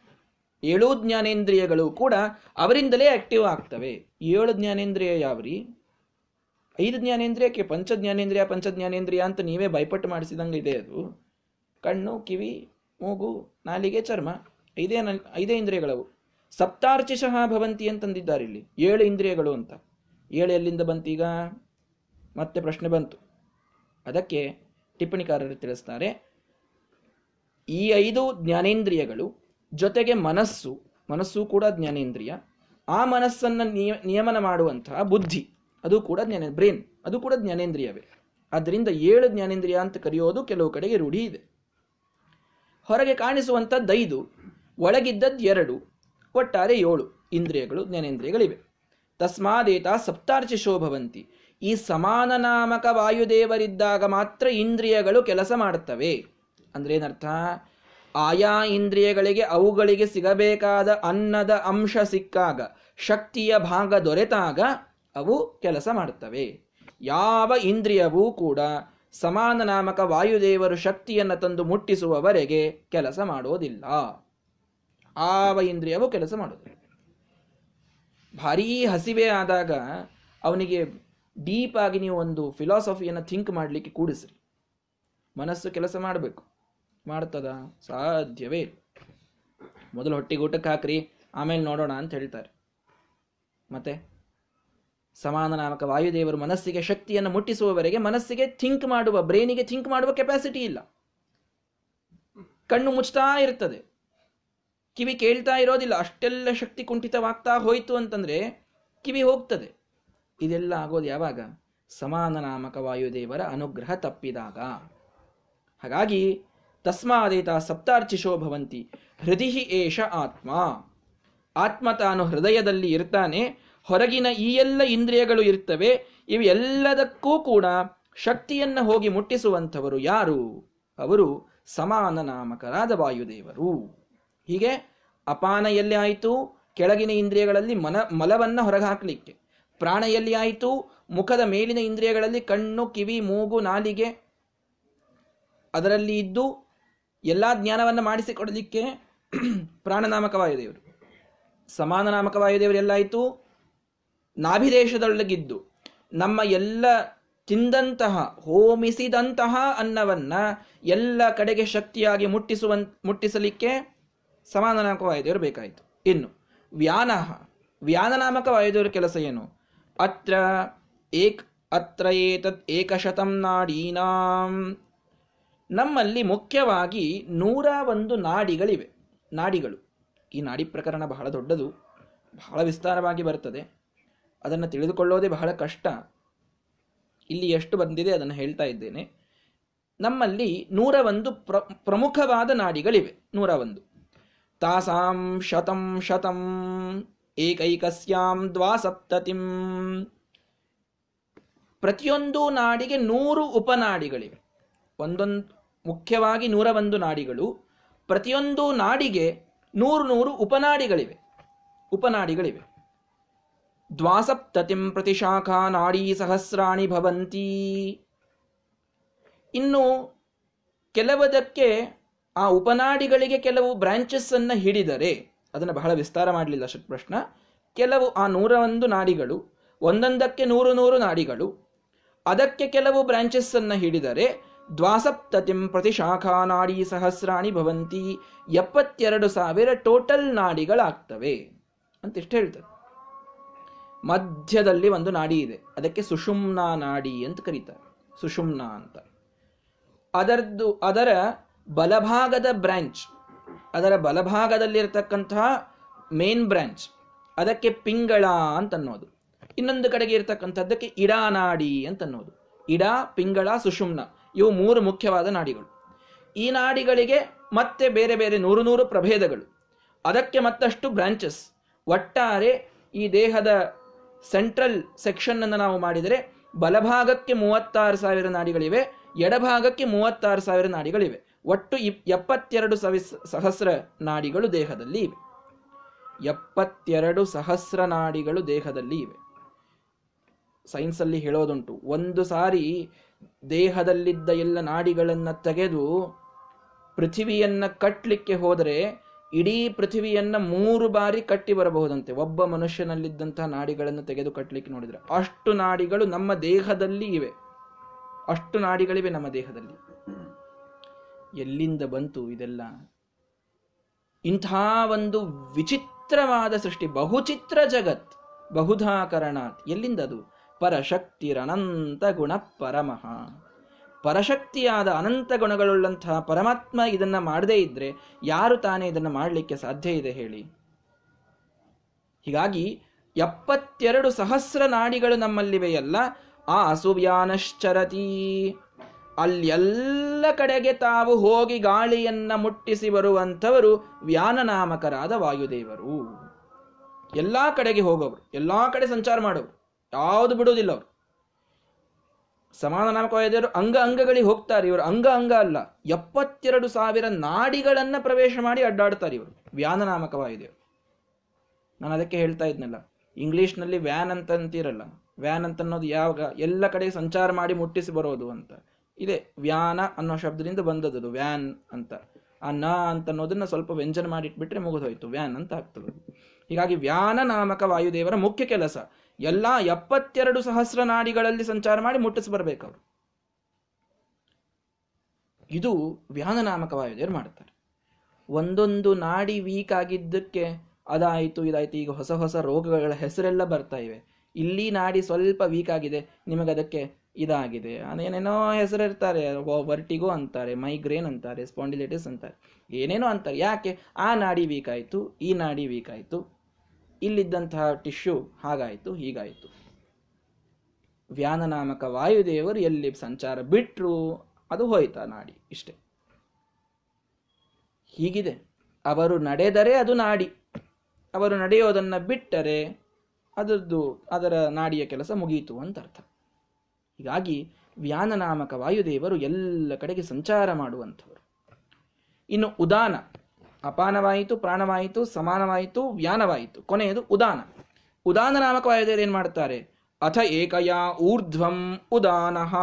ಏಳು ಜ್ಞಾನೇಂದ್ರಿಯಗಳು ಕೂಡ ಅವರಿಂದಲೇ ಆಕ್ಟಿವ್ ಆಗ್ತವೆ. ಏಳು ಜ್ಞಾನೇಂದ್ರಿಯ ಯಾವ್ರಿ? ಐದು ಜ್ಞಾನೇಂದ್ರಿಯಕ್ಕೆ ಪಂಚ ಜ್ಞಾನೇಂದ್ರಿಯ ಪಂಚ ಜ್ಞಾನೇಂದ್ರಿಯ ಅಂತ ನೀವೇ ಭಯಪಟ್ಟು ಮಾಡಿಸಿದಂಗೆ ಇದೆ ಅದು. ಕಣ್ಣು, ಕಿವಿ, ಮೂಗು, ನಾಲಿಗೆ, ಚರ್ಮ, ಐದೇ ಐದೇ ಇಂದ್ರಿಯಗಳವು. ಸಪ್ತಾರ್ಚಿಶಃ ಭವಂತಿ ಅಂತಂದಿದ್ದಾರೆ ಇಲ್ಲಿ. ಏಳು ಇಂದ್ರಿಯಗಳು ಅಂತ. ಏಳು ಎಲ್ಲಿಂದ ಬಂತೀಗ? ಮತ್ತೆ ಪ್ರಶ್ನೆ ಬಂತು. ಅದಕ್ಕೆ ಟಿಪ್ಪಣಿಕಾರರು ತಿಳಿಸ್ತಾರೆ. ಈ ಐದು ಜ್ಞಾನೇಂದ್ರಿಯಗಳು ಜೊತೆಗೆ ಮನಸ್ಸು ಮನಸ್ಸು ಕೂಡ ಜ್ಞಾನೇಂದ್ರಿಯ. ಆ ಮನಸ್ಸನ್ನು ನಿಯಮನ ಮಾಡುವಂತಹ ಬುದ್ಧಿ, ಅದು ಕೂಡ ಜ್ಞಾನ, ಬ್ರೇನ್, ಅದು ಕೂಡ ಜ್ಞಾನೇಂದ್ರಿಯವೇ. ಆದ್ದರಿಂದ ಏಳು ಜ್ಞಾನೇಂದ್ರಿಯ ಅಂತ ಕರೆಯೋದು ಕೆಲವು ಕಡೆಗೆ ರೂಢಿ ಇದೆ. ಹೊರಗೆ ಕಾಣಿಸುವಂಥದ್ದು ಐದು, ಒಳಗಿದ್ದದ್ದು ಎರಡು, ಒಟ್ಟಾರೆ ಏಳು ಇಂದ್ರಿಯಗಳು, ಜ್ಞಾನೇಂದ್ರಿಯಗಳಿವೆ. ತಸ್ಮಾದೇತ ಸಪ್ತಾರ್ಚಿ ಶೋಭವಂತಿ. ಈ ಸಮಾನ ನಾಮಕ ವಾಯುದೇವರಿದ್ದಾಗ ಮಾತ್ರ ಇಂದ್ರಿಯಗಳು ಕೆಲಸ ಮಾಡುತ್ತವೆ. ಅಂದ್ರೆ ಏನರ್ಥ? ಆಯಾ ಇಂದ್ರಿಯಗಳಿಗೆ, ಅವುಗಳಿಗೆ ಸಿಗಬೇಕಾದ ಅನ್ನದ ಅಂಶ ಸಿಕ್ಕಾಗ, ಶಕ್ತಿಯ ಭಾಗ ದೊರೆತಾಗ ಅವು ಕೆಲಸ ಮಾಡುತ್ತವೆ. ಯಾವ ಇಂದ್ರಿಯವೂ ಕೂಡ ಸಮಾನ ನಾಮಕ ವಾಯುದೇವರು ಶಕ್ತಿಯನ್ನು ತಂದು ಮುಟ್ಟಿಸುವವರೆಗೆ ಕೆಲಸ ಮಾಡೋದಿಲ್ಲ ಆವ ಇಂದ್ರಿಯವು ಕೆಲಸ ಮಾಡೋದಿಲ್ಲ ಭಾರೀ ಹಸಿವೆ ಆದಾಗ ಅವನಿಗೆ ಡೀಪ್ ಆಗಿ ನೀವು ಒಂದು ಫಿಲಾಸಫಿಯನ್ನು ಥಿಂಕ್ ಮಾಡಲಿಕ್ಕೆ ಕೂಡಿಸ್ರಿ. ಮನಸ್ಸು ಕೆಲಸ ಮಾಡಬೇಕು. ಮಾಡ್ತದ? ಸಾಧ್ಯವೇ ಮೊದಲು ಹೊಟ್ಟೆಗೆ ಊಟಕ್ಕೆ ಹಾಕ್ರಿ, ಆಮೇಲೆ ನೋಡೋಣ ಅಂತ ಹೇಳ್ತಾರೆ. ಮತ್ತೆ? ಸಮಾನ ನಾಮಕ ವಾಯುದೇವರು ಮನಸ್ಸಿಗೆ ಶಕ್ತಿಯನ್ನು ಮುಟ್ಟಿಸುವವರೆಗೆ ಮನಸ್ಸಿಗೆ ಥಿಂಕ್ ಮಾಡುವ, ಬ್ರೈನಿಗೆ ಥಿಂಕ್ ಮಾಡುವ ಕೆಪಾಸಿಟಿ ಇಲ್ಲ. ಕಣ್ಣು ಮುಚ್ತಾ ಇರ್ತದೆ ಕಿವಿ ಕೇಳ್ತಾ ಇರೋದಿಲ್ಲ. ಅಷ್ಟೆಲ್ಲ ಶಕ್ತಿ ಕುಂಠಿತವಾಗ್ತಾ ಹೋಯ್ತು ಅಂತಂದ್ರೆ ಕಿವಿ ಹೋಗ್ತದೆ. ಇದೆಲ್ಲ ಆಗೋದು ಯಾವಾಗ? ಸಮಾನ ನಾಮಕ ವಾಯುದೇವರ ಅನುಗ್ರಹ ತಪ್ಪಿದಾಗ. ಹಾಗಾಗಿ ತಸ್ಮಾದೇತ ಸಪ್ತಾರ್ಚಿಶೋ ಭವಂತಿ ಹೃದಯ ಏಷ ಆತ್ಮ. ಆತ್ಮ ತಾನು ಹೃದಯದಲ್ಲಿ ಇರ್ತಾನೆ ಹೊರಗಿನ ಈ ಎಲ್ಲ ಇಂದ್ರಿಯಗಳು ಇರ್ತವೆ ಇವೆಲ್ಲದಕ್ಕೂ ಕೂಡ ಶಕ್ತಿಯನ್ನ ಹೋಗಿ ಮುಟ್ಟಿಸುವಂಥವರು ಯಾರು? ಅವರು ಸಮಾನ ನಾಮಕರಾದ ವಾಯುದೇವರು. ಹೀಗೆ ಅಪಾನ ಎಲ್ಲಿ ಆಯಿತು? ಕೆಳಗಿನ ಇಂದ್ರಿಯಗಳಲ್ಲಿ ಮನ, ಮಲವನ್ನು ಹೊರಗೆ ಪ್ರಾಣ ಎಲ್ಲಿ ಆಯಿತು? ಮುಖದ ಮೇಲಿನ ಇಂದ್ರಿಯಗಳಲ್ಲಿ ಕಣ್ಣು, ಕಿವಿ, ಮೂಗು, ನಾಲಿಗೆ ಅದರಲ್ಲಿ ಇದ್ದು ಎಲ್ಲ ಜ್ಞಾನವನ್ನು ಮಾಡಿಸಿಕೊಡಲಿಕ್ಕೆ ಪ್ರಾಣನಾಮಕ ವಾಯುದೇವರು. ಸಮಾನ ನಾಮಕ ವಾಯುದೇವರು ಎಲ್ಲಾಯಿತು ನಾಭಿದೇಶದೊಳಗಿದ್ದು. ನಮ್ಮ ಎಲ್ಲ ತಿಂದಂತಹ, ಹೋಮಿಸಿದಂತಹ ಅನ್ನವನ್ನ ಎಲ್ಲ ಕಡೆಗೆ ಶಕ್ತಿಯಾಗಿ ಮುಟ್ಟಿಸುವ ಮುಟ್ಟಿಸಲಿಕ್ಕೆ ಸಮಾನನಾಮಕ ವಾಯುದೇವರು ಬೇಕಾಯಿತು. ಇನ್ನು, ವ್ಯಾನಃ. ವ್ಯಾನನಾಮಕ ವಾಯುದೇವರ ಕೆಲಸ ಏನು? ಅತ್ರ ಏಕ್, ಅತ್ರ ಏತತ್ ಏಕಶತಂ ನಾಡೀನಾಂ. ನಮ್ಮಲ್ಲಿ ಮುಖ್ಯವಾಗಿ ನೂರ ಒಂದು ನಾಡಿಗಳಿವೆ. ನಾಡಿಗಳು. ಈ ನಾಡಿ ಪ್ರಕರಣ ಬಹಳ ದೊಡ್ಡದು. ಬಹಳ ವಿಸ್ತಾರವಾಗಿ ಬರ್ತದೆ. ಅದನ್ನು ತಿಳಿದುಕೊಳ್ಳೋದೇ ಬಹಳ ಕಷ್ಟ. ಇಲ್ಲಿ ಎಷ್ಟು ಬಂದಿದೆ ಅದನ್ನು ಹೇಳ್ತಾ ಇದ್ದೇನೆ. ನಮ್ಮಲ್ಲಿ ನೂರ ಒಂದು ಪ್ರ, ಪ್ರಮುಖವಾದ ನಾಡಿಗಳಿವೆ. ನೂರ ಒಂದು ತಾಸಾಂ ಶತಂ ಶತಂ ಏಕೈಕಸ್ಯಾಂ ದ್ವಾಸಪ್ತತಿಂ. ಪ್ರತಿಯೊಂದು ನಾಡಿಗೆ ನೂರು ಉಪನಾಡಿಗಳಿವೆ. ಒಂದೊಂದು, ಮುಖ್ಯವಾಗಿ ನೂರ ಒಂದು ನಾಡಿಗಳು, ಪ್ರತಿಯೊಂದು ನಾಡಿಗೆ ನೂರು ನೂರು ಉಪನಾಡಿಗಳಿವೆ. ಉಪನಾಡಿಗಳಿವೆ. ದ್ವಾಸಪ್ತತಿಂ ಪ್ರತಿಶಾಖಾ ನಾಡೀ ಸಹಸ್ರಾಣಿ ಭವಂತಿ. ಇನ್ನು ಕೆಲವದಕ್ಕೆ ಆ ಉಪನಾಡಿಗಳಿಗೆ ಕೆಲವು ಬ್ರಾಂಚಸ್ ಅನ್ನು ಹಿಡಿದರೆ, ಅದನ್ನು ಬಹಳ ವಿಸ್ತಾರ ಮಾಡಲಿಲ್ಲ ಪ್ರಶ್ನ ಕೆಲವು ಆ ನೂರ ಒಂದು ನಾಡಿಗಳು, ಒಂದೊಂದಕ್ಕೆ ನೂರು ನೂರು ನಾಡಿಗಳು, ಅದಕ್ಕೆ ಕೆಲವು ಬ್ರಾಂಚಸ್ ಅನ್ನು ಹಿಡಿದರೆ ದ್ವಾಸಪ್ತತಿಂ ಪ್ರತಿ ಶಾಖಾ ನಾಡಿ ಸಹಸ್ರಾಣಿ ಭವಂತಿ ಎಪ್ಪತ್ತೆರಡು ಸಾವಿರ ಟೋಟಲ್ ನಾಡಿಗಳಾಗ್ತವೆ ಅಂತ ಇಷ್ಟು ಹೇಳ್ತಾರೆ. ಮಧ್ಯದಲ್ಲಿ ಒಂದು ನಾಡಿ ಇದೆ. ಅದಕ್ಕೆ ಸುಷುಮ್ನಾ ನಾಡಿ ಅಂತ ಕರೀತಾರೆ. ಸುಷುಮ್ನ ಅಂತ. ಅದರದ್ದು ಅದರ ಬಲಭಾಗದ ಬ್ರಾಂಚ್, ಅದರ ಬಲಭಾಗದಲ್ಲಿರ್ತಕ್ಕಂತಹ ಮೇನ್ ಬ್ರಾಂಚ್, ಅದಕ್ಕೆ ಪಿಂಗಳ ಅಂತನ್ನೋದು. ಇನ್ನೊಂದು ಕಡೆಗೆ ಇರತಕ್ಕಂಥದ್ದಕ್ಕೆ ಅಂತ ಅನ್ನೋದು ಇಡ, ಪಿಂಗಳ, ಸುಷುಮ್ನ, ಇವು ಮೂರು ಮುಖ್ಯವಾದ ನಾಡಿಗಳು. ಈ ನಾಡಿಗಳಿಗೆ ಮತ್ತೆ ಬೇರೆ ಬೇರೆ ನೂರು ನೂರು ಪ್ರಭೇದಗಳು. ಅದಕ್ಕೆ ಮತ್ತಷ್ಟು ಬ್ರಾಂಚಸ್. ಒಟ್ಟಾರೆ ಈ ದೇಹದ ಸೆಂಟ್ರಲ್ ಸೆಕ್ಷನ್ ಅನ್ನು ನಾವು ಮಾಡಿದರೆ ಬಲಭಾಗಕ್ಕೆ ಮೂವತ್ತಾರು ಸಾವಿರ ನಾಡಿಗಳಿವೆ, ಎಡಭಾಗಕ್ಕೆ ಮೂವತ್ತಾರು ಸಾವಿರ ನಾಡಿಗಳಿವೆ. ಒಟ್ಟು ಎಪ್ಪತ್ತೆರಡು ಸವಿಸ್ ಸಹಸ್ರ ನಾಡಿಗಳು ದೇಹದಲ್ಲಿ ಇವೆ. ಎಪ್ಪತ್ತೆರಡು ಸಹಸ್ರ ನಾಡಿಗಳು ದೇಹದಲ್ಲಿ ಇವೆ. ಸೈನ್ಸಲ್ಲಿ ಹೇಳೋದುಂಟು, ಒಂದು ಸಾರಿ ದೇಹದಲ್ಲಿದ್ದ ಎಲ್ಲ ನಾಡಿಗಳನ್ನು ತೆಗೆದು ಪೃಥಿವಿಯನ್ನ ಕಟ್ಟಲಿಕ್ಕೆ ಹೋದರೆ ಇಡೀ ಪೃಥಿವಿಯನ್ನ ಮೂರು ಬಾರಿ ಕಟ್ಟಿ ಬರಬಹುದಂತೆ. ಒಬ್ಬ ಮನುಷ್ಯನಲ್ಲಿದ್ದಂತಹ ನಾಡಿಗಳನ್ನು ತೆಗೆದು ಕಟ್ಟಲಿಕ್ಕೆ ನೋಡಿದ್ರೆ ಅಷ್ಟು ನಾಡಿಗಳು ನಮ್ಮ ದೇಹದಲ್ಲಿ ಇವೆ. ಅಷ್ಟು ನಾಡಿಗಳಿವೆ ನಮ್ಮ ದೇಹದಲ್ಲಿ. ಎಲ್ಲಿಂದ ಬಂತು ಇದೆಲ್ಲ? ಇಂಥ ಒಂದು ವಿಚಿತ್ರವಾದ ಸೃಷ್ಟಿ, ಬಹುಚಿತ್ರ ಜಗತ್ ಬಹುಧಾಕರಣಾತ್ ಎಲ್ಲಿಂದದು? ಪರಶಕ್ತಿರನಂತ ಗುಣ ಪರಮಃ. ಪರಶಕ್ತಿಯಾದ ಅನಂತ ಗುಣಗಳುಳ್ಳಂತಹ ಪರಮಾತ್ಮ ಇದನ್ನ ಮಾಡದೇ ಇದ್ದರೆ ಯಾರು ತಾನೇ ಇದನ್ನ ಮಾಡಲಿಕ್ಕೆ ಸಾಧ್ಯ ಇದೆ ಹೇಳಿ. ಹೀಗಾಗಿ ಎಪ್ಪತ್ತೆರಡು ಸಹಸ್ರ ನಾಡಿಗಳು ನಮ್ಮಲ್ಲಿವೆಯಲ್ಲ, ಆ ಅಸುವ್ಯಾನಶ್ಚರತಿ. ಅಲ್ಲೆಲ್ಲ ಕಡೆಗೆ ತಾವು ಹೋಗಿ ಗಾಳಿಯನ್ನ ಮುಟ್ಟಿಸಿ ಬರುವಂಥವರು ವ್ಯಾನನಾಮಕರಾದ ವಾಯುದೇವರು. ಎಲ್ಲಾ ಕಡೆಗೆ ಹೋಗೋರು ಎಲ್ಲಾ ಕಡೆ ಸಂಚಾರ ಮಾಡೋರು ಯಾವುದು ಬಿಡುವುದಿಲ್ಲ ಅವರು. ಸಮಾನ ನಾಮಕವಾದರು ಅಂಗ ಅಂಗಗಳಿಗೆ ಹೋಗ್ತಾರೆ. ಇವರು ಅಂಗ ಅಂಗ ಅಲ್ಲ. ಎಪ್ಪತ್ತೆರಡು ಸಾವಿರ ನಾಡಿಗಳನ್ನ ಪ್ರವೇಶ ಮಾಡಿ ಅಡ್ಡಾಡ್ತಾರೆ ಇವರು. ವ್ಯಾನ ನಾಮಕವಾಯುದೇವರು ನಾನು ಅದಕ್ಕೆ ಹೇಳ್ತಾ ಇದ್ನಲ್ಲ. ಇಂಗ್ಲಿಷ್ನಲ್ಲಿ ವ್ಯಾನ್ ಅಂತ ಅಂತೀರಲ್ಲ. ವ್ಯಾನ್ ಅಂತ ಅನ್ನೋದು ಯಾವಾಗ ಎಲ್ಲ ಕಡೆ ಸಂಚಾರ ಮಾಡಿ ಮುಟ್ಟಿಸಿ ಬರೋದು ಅಂತ. ಇದೆ. ವ್ಯಾನ ಅನ್ನೋ ಶಬ್ದದಿಂದ ಬಂದದ್ದು ವ್ಯಾನ್ ಅಂತ. ಆ ನ ಅಂತ ಅನ್ನೋದನ್ನ ಸ್ವಲ್ಪ ವ್ಯಂಜನ ಮಾಡಿ ಇಟ್ಬಿಟ್ರೆ ಮುಗಿದೋಯ್ತು. ವ್ಯಾನ್ ಅಂತ ಆಗ್ತದೆ. ಹೀಗಾಗಿ ವ್ಯಾನ ನಾಮಕ ವಾಯುದೇವರ ಮುಖ್ಯ ಕೆಲಸ. ಎಲ್ಲ ಎಪ್ಪತ್ತೆರಡು ಸಹಸ್ರ ನಾಡಿಗಳಲ್ಲಿ ಸಂಚಾರ ಮಾಡಿ ಮುಟ್ಟಿಸಿ ಅವರು ಇದು ವ್ಯಾನನಾಮಕ ವಾಯುದೇವರು ಮಾಡ್ತಾರೆ. ಒಂದೊಂದು ನಾಡಿ ವೀಕ್ ಆಗಿದ್ದಕ್ಕೆ ಅದಾಯಿತು, ಇದಾಯಿತು. ಈಗ ಹೊಸ ಹೊಸ ರೋಗಗಳ ಹೆಸರೆಲ್ಲ ಬರ್ತಾ ಇವೆ. ಇಲ್ಲಿ ನಾಡಿ ಸ್ವಲ್ಪ ವೀಕ್ ಆಗಿದೆ. ನಿಮಗದಕ್ಕೆ ಇದಾಗಿದೆ. ಅದೇನೇನೋ ಹೆಸರಿರ್ತಾರೆ. ವರ್ಟಿಗೋ ಅಂತಾರೆ ಮೈಗ್ರೇನ್ ಅಂತಾರೆ ಸ್ಪಾಂಡಿಲೈಟಿಸ್ ಅಂತಾರೆ. ಏನೇನೋ ಅಂತಾರೆ. ಯಾಕೆ? ಆ ನಾಡಿ ವೀಕ್ ಆಯಿತು, ಈ ನಾಡಿ ವೀಕ್ ಆಯಿತು. ಇಲ್ಲಿದ್ದಂತಹ ಟಿಶ್ಯೂ ಹಾಗಾಯಿತು, ಹೀಗಾಯಿತು. ವ್ಯಾನನಾಮಕ ವಾಯುದೇವರು ಎಲ್ಲಿ ಸಂಚಾರ ಬಿಟ್ಟರು ಅದು ಹೋಯ್ತಾ ನಾಡಿ, ಇಷ್ಟೆ. ಹೀಗಿದೆ. ಅವರು ನಡೆದರೆ ಅದು ನಾಡಿ. ಅವರು ನಡೆಯೋದನ್ನ ಬಿಟ್ಟರೆ ಅದರದ್ದು ಅದರ ನಾಡಿಯ ಕೆಲಸ ಮುಗಿಯಿತು ಅಂತ ಅರ್ಥ ಹೀಗಾಗಿ ವ್ಯಾನನಾಮಕ ವಾಯುದೇವರು ಎಲ್ಲ ಕಡೆಗೆ ಸಂಚಾರ ಮಾಡುವಂಥವರು. ಇನ್ನು ಉದಾನ. ಅಪಾನವಾಯಿತು, ಪ್ರಾಣವಾಯಿತು, ಸಮಾನವಾಯಿತು, ವ್ಯಾನವಾಯಿತು. ಕೊನೆಯದು ಉದಾನ. ಉದಾನ ನಾಮಕ ವಾಯುದೇವರು ಏನ್ ಮಾಡ್ತಾರೆ? ಅಥ ಏಕಯಾ ಊರ್ಧ್ವಂ ಉದಾನಃ.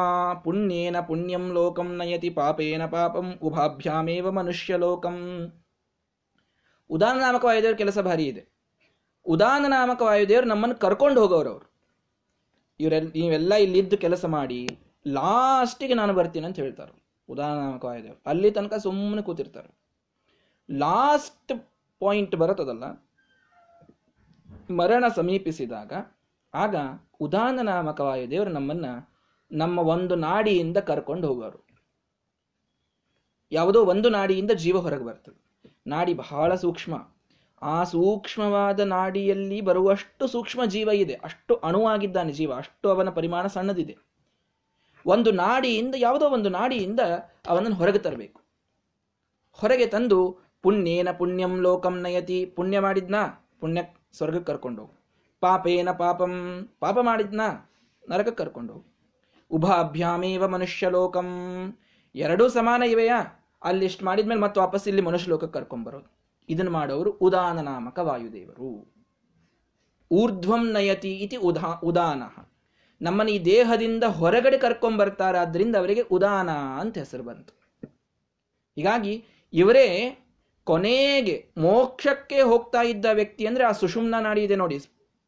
ಪುಣ್ಯೇನ ಪುಣ್ಯಂ ಲೋಕಂ ನಯತಿ ಪಾಪೇನ ಪಾಪಂ ಉಭಾಭ್ಯಾಮೇವ ಮನುಷ್ಯ ಲೋಕಂ. ಉದಾನ ನಾಮಕ ವಾಯುದೇವ್ರ ಕೆಲಸ ಭಾರಿ ಇದೆ. ಉದಾನ ನಾಮಕ ವಾಯುದೇವರು ನಮ್ಮನ್ನು ಕರ್ಕೊಂಡು ಹೋಗೋರು ಅವರು. ಇವರೆಲ್ಲ ನೀವೆಲ್ಲ ಇಲ್ಲಿದ್ದು ಕೆಲಸ ಮಾಡಿ, ಲಾಸ್ಟಿಗೆ ನಾನು ಬರ್ತೀನಿ ಅಂತ ಹೇಳ್ತಾರೆ. ಉದಾನ ನಾಮಕ ವಾಯುದೇವರು ಅಲ್ಲಿ ತನಕ ಸುಮ್ಮನೆ ಕೂತಿರ್ತಾರೆ. ಲಾಸ್ಟ್ ಪಾಯಿಂಟ್ ಬರುತ್ತದಲ್ಲ? ಮರಣ ಸಮೀಪಿಸಿದಾಗ, ಆಗ ಉದಾನ ನಾಮಕವಾಯ ದೇವರು ನಮ್ಮನ್ನ ನಮ್ಮ ಒಂದು ನಾಡಿಯಿಂದ ಕರ್ಕೊಂಡು ಹೋಗೋರು. ಯಾವುದೋ ಒಂದು ನಾಡಿಯಿಂದ ಜೀವ ಹೊರಗೆ ಬರ್ತದೆ. ನಾಡಿ ಬಹಳ ಸೂಕ್ಷ್ಮ. ಆ ಸೂಕ್ಷ್ಮವಾದ ನಾಡಿಯಲ್ಲಿ ಬರುವಷ್ಟು ಸೂಕ್ಷ್ಮ ಜೀವ ಇದೆ. ಅಷ್ಟು ಅಣುವಾಗಿದ್ದಾನೆ ಜೀವ, ಅಷ್ಟು ಅವನ ಪರಿಮಾಣ ಸಣ್ಣದಿದೆ. ಒಂದು ನಾಡಿಯಿಂದ, ಯಾವುದೋ ಒಂದು ನಾಡಿಯಿಂದ ಅವನನ್ನು ಹೊರಗೆ ತರಬೇಕು. ಹೊರಗೆ ತಂದು ಪುಣ್ಯೇನ ಪುಣ್ಯಂ ಲೋಕಂ ನಯತಿ. ಪುಣ್ಯ ಮಾಡಿದ್ನಾ, ಪುಣ್ಯ ಸ್ವರ್ಗಕ್ಕೆ ಕರ್ಕೊಂಡು ಪಾಪೇನ ಪಾಪಂ, ಪಾಪ ಮಾಡಿದ್ನಾ, ನರಕಕ್ಕೆ ಕರ್ಕೊಂಡು ಉಭಾಭ್ಯಾಮೇವ ಮನುಷ್ಯ ಲೋಕಂ. ಎರಡೂ ಸಮಾನ ಇವೆಯಾ? ಅಲ್ಲಿ ಇಷ್ಟು ಮಾಡಿದ್ಮೇಲೆ ಮತ್ತೆ ವಾಪಸ್ ಇಲ್ಲಿ ಮನುಷ್ಯ ಲೋಕಕ್ಕೆ ಕರ್ಕೊಂಡ್ಬರೋದು ಇದನ್ನು ಮಾಡೋರು ಉದಾನ ನಾಮಕ ವಾಯುದೇವರು. ಊರ್ಧ್ವಂ ನಯತಿ ಇತಿ ಉದಾ ಉದಾನ. ನಮ್ಮನ್ನು ಈ ದೇಹದಿಂದ ಹೊರಗಡೆ ಕರ್ಕೊಂಡ್ಬರ್ತಾರಾದ್ರಿಂದ ಅವರಿಗೆ ಉದಾನ ಅಂತ ಹೆಸರು ಬಂತು. ಹೀಗಾಗಿ ಇವರೇ ಕೊನೆಗೆ ಮೋಕ್ಷಕ್ಕೆ ಹೋಗ್ತಾ ಇದ್ದ ವ್ಯಕ್ತಿ ಅಂದ್ರೆ ಆ ಸುಷುಮ್ನ ನಾಡಿ ಇದೆ ನೋಡಿ.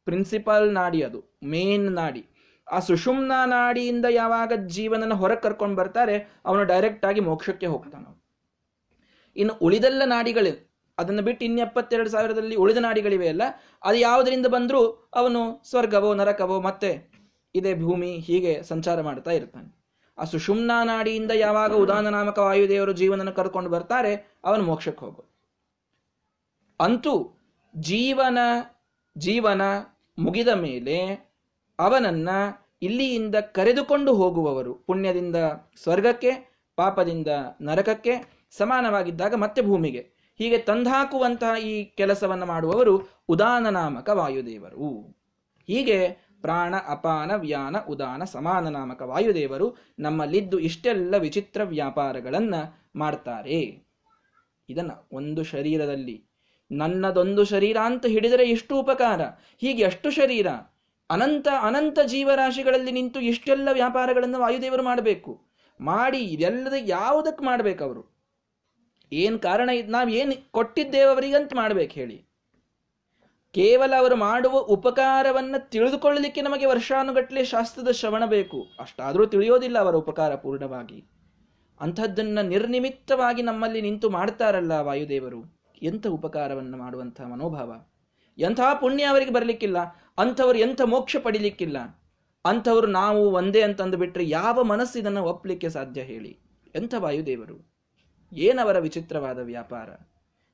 ಪ್ರಿನ್ಸಿಪಲ್ ನಾಡಿ ಅದು ಮೇನ್ ನಾಡಿ. ಆ ಸುಷುಮ್ನ ನಾಡಿಯಿಂದ ಯಾವಾಗ ಜೀವನನ ಹೊರಗೆ ಕರ್ಕೊಂಡು ಬರ್ತಾರೆ, ಅವನು ಡೈರೆಕ್ಟ್ ಆಗಿ ಮೋಕ್ಷಕ್ಕೆ ಹೋಗ್ತಾನ ಇನ್ನು ಉಳಿದೆಲ್ಲ ನಾಡಿಗಳು ಅದನ್ನು ಬಿಟ್ಟು ಇನ್ನು ಎಪ್ಪತ್ತೆರಡು ಸಾವಿರದಲ್ಲಿ ಉಳಿದ ನಾಡಿಗಳಿವೆ ಅಲ್ಲ, ಅದು ಯಾವುದರಿಂದ ಬಂದರೂ? ಅವನು ಸ್ವರ್ಗವೋ, ನರಕವೋ, ಮತ್ತೆ ಇದೇ ಭೂಮಿ ಹೀಗೆ ಸಂಚಾರ ಮಾಡ್ತಾ ಇರ್ತಾನೆ. ಆ ಸುಷುಮ್ನಾ ನಾಡಿಯಿಂದ ಯಾವಾಗ ಉದಾನ ನಾಮಕ ವಾಯುದೇವರು ಜೀವನನ ಕರ್ಕೊಂಡು ಬರ್ತಾರೆ, ಅವನು ಮೋಕ್ಷಕ್ಕೆ ಹೋಗು ಅಂತೂ ಜೀವನ ಜೀವನ ಮುಗಿದ ಮೇಲೆ ಅವನನ್ನ ಇಲ್ಲಿಯಿಂದ ಕರೆದುಕೊಂಡು ಹೋಗುವವರು. ಪುಣ್ಯದಿಂದ ಸ್ವರ್ಗಕ್ಕೆ, ಪಾಪದಿಂದ ನರಕಕ್ಕೆ ಸಮಾನವಾಗಿದ್ದಾಗ ಮತ್ತೆ ಭೂಮಿಗೆ. ಹೀಗೆ ತಂದಾಕುವಂತಹ ಈ ಕೆಲಸವನ್ನು ಮಾಡುವವರು ಉದಾನ ನಾಮಕ ವಾಯುದೇವರು. ಹೀಗೆ ಪ್ರಾಣ, ಅಪಾನ, ವ್ಯಾನ, ಉದಾನ ಸಮಾನ ನಾಮಕ ವಾಯುದೇವರು ನಮ್ಮಲ್ಲಿದ್ದು ಇಷ್ಟೆಲ್ಲ ವಿಚಿತ್ರ ವ್ಯಾಪಾರಗಳನ್ನು ಮಾಡ್ತಾರೆ. ಇದನ್ನು ಒಂದು ಶರೀರದಲ್ಲಿ ನನ್ನದೊಂದು ಶರೀರ ಅಂತ ಹಿಡಿದರೆ ಎಷ್ಟು ಉಪಕಾರ. ಹೀಗೆ ಎಷ್ಟು ಶರೀರ, ಅನಂತ ಅನಂತ ಜೀವರಾಶಿಗಳಲ್ಲಿ ನಿಂತು ಇಷ್ಟೆಲ್ಲ ವ್ಯಾಪಾರಗಳನ್ನು ವಾಯುದೇವರು ಮಾಡಬೇಕು. ಮಾಡಿ ಇದೆಲ್ಲದ ಯಾವುದಕ್ಕೆ ಮಾಡ್ಬೇಕು ಅವರು? ಏನು ಕಾರಣ ಇದು, ನಾವು ಏನು ಕೊಟ್ಟಿದ್ದೇವೆ ಅಂತ ಮಾಡ್ಬೇಕು ಹೇಳಿ. ಕೇವಲ ಅವರು ಮಾಡುವ ಉಪಕಾರವನ್ನು ತಿಳಿದುಕೊಳ್ಳಲಿಕ್ಕೆ ನಮಗೆ ವರ್ಷಾನುಗಟ್ಟಲೆ ಶಾಸ್ತ್ರದ ಶ್ರವಣ ಬೇಕು. ಅಷ್ಟಾದರೂ ತಿಳಿಯೋದಿಲ್ಲ ಅವರ ಉಪಕಾರ ಪೂರ್ಣವಾಗಿ. ಅಂಥದ್ದನ್ನು ನಿರ್ನಿಮಿತ್ತವಾಗಿ ನಮ್ಮಲ್ಲಿ ನಿಂತು ಮಾಡ್ತಾರಲ್ಲ ವಾಯುದೇವರು. ಎಂಥ ಉಪಕಾರವನ್ನು ಮಾಡುವಂತಹ ಮನೋಭಾವ? ಎಂಥ ಪುಣ್ಯ ಅವರಿಗೆ ಬರಲಿಕ್ಕಿಲ್ಲ, ಅಂಥವ್ರು ಎಂಥ ಮೋಕ್ಷ ಪಡಿಲಿಕ್ಕಿಲ್ಲ, ಅಂಥವ್ರು ನಾವು ಒಂದೇ ಅಂತಂದು ಬಿಟ್ಟರೆ ಯಾವ ಮನಸ್ಸು ಇದನ್ನು ಒಪ್ಪಲಿಕ್ಕೆ ಸಾಧ್ಯ ಹೇಳಿ? ಎಂಥ ವಾಯುದೇವರು? ಏನವರ ವಿಚಿತ್ರವಾದ ವ್ಯಾಪಾರ?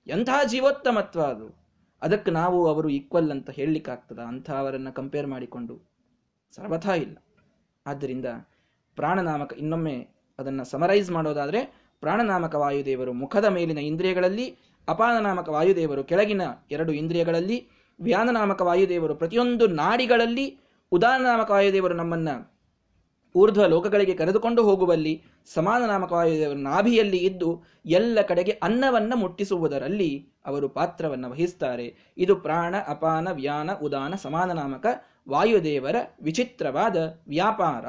ಎಂಥ ಜೀವೋತ್ತಮತ್ವ ಅದು? ಅದಕ್ಕೆ ನಾವು ಅವರು ಈಕ್ವಲ್ ಅಂತ ಹೇಳಲಿಕ್ಕಾಗ್ತದ ಅಂಥ ಅವರನ್ನು ಕಂಪೇರ್ ಮಾಡಿಕೊಂಡು. ಸರ್ವಥಾ ಇಲ್ಲ. ಆದ್ದರಿಂದ ಪ್ರಾಣನಾಮಕ, ಇನ್ನೊಮ್ಮೆ ಅದನ್ನು ಸಮರೈಸ್ ಮಾಡೋದಾದರೆ ಪ್ರಾಣನಾಮಕ ವಾಯುದೇವರು ಮುಖದ ಮೇಲಿನ ಇಂದ್ರಿಯಗಳಲ್ಲಿ ಅಪಾನನಾಮಕ ವಾಯುದೇವರು ಕೆಳಗಿನ ಎರಡು ಇಂದ್ರಿಯಗಳಲ್ಲಿ, ವ್ಯಾನನಾಮಕ ವಾಯುದೇವರು ಪ್ರತಿಯೊಂದು ನಾಡಿಗಳಲ್ಲಿ ಉದಾನನಾಮಕ ವಾಯುದೇವರು ನಮ್ಮನ್ನು ಊರ್ಧ್ವ ಲೋಕಗಳಿಗೆ ಕರೆದುಕೊಂಡು ಹೋಗುವಲ್ಲಿ ಸಮಾನ ನಾಮಕ ವಾಯುದೇವರು ನಾಭಿಯಲ್ಲಿ ಇದ್ದು ಎಲ್ಲ ಕಡೆಗೆ ಅನ್ನವನ್ನು ಮುಟ್ಟಿಸುವುದರಲ್ಲಿ ಅವರು ಪಾತ್ರವನ್ನು ವಹಿಸ್ತಾರೆ. ಇದು ಪ್ರಾಣ, ಅಪಾನ, ವ್ಯಾನ, ಉದಾನ ಸಮಾನ ನಾಮಕ ವಾಯುದೇವರ ವಿಚಿತ್ರವಾದ ವ್ಯಾಪಾರ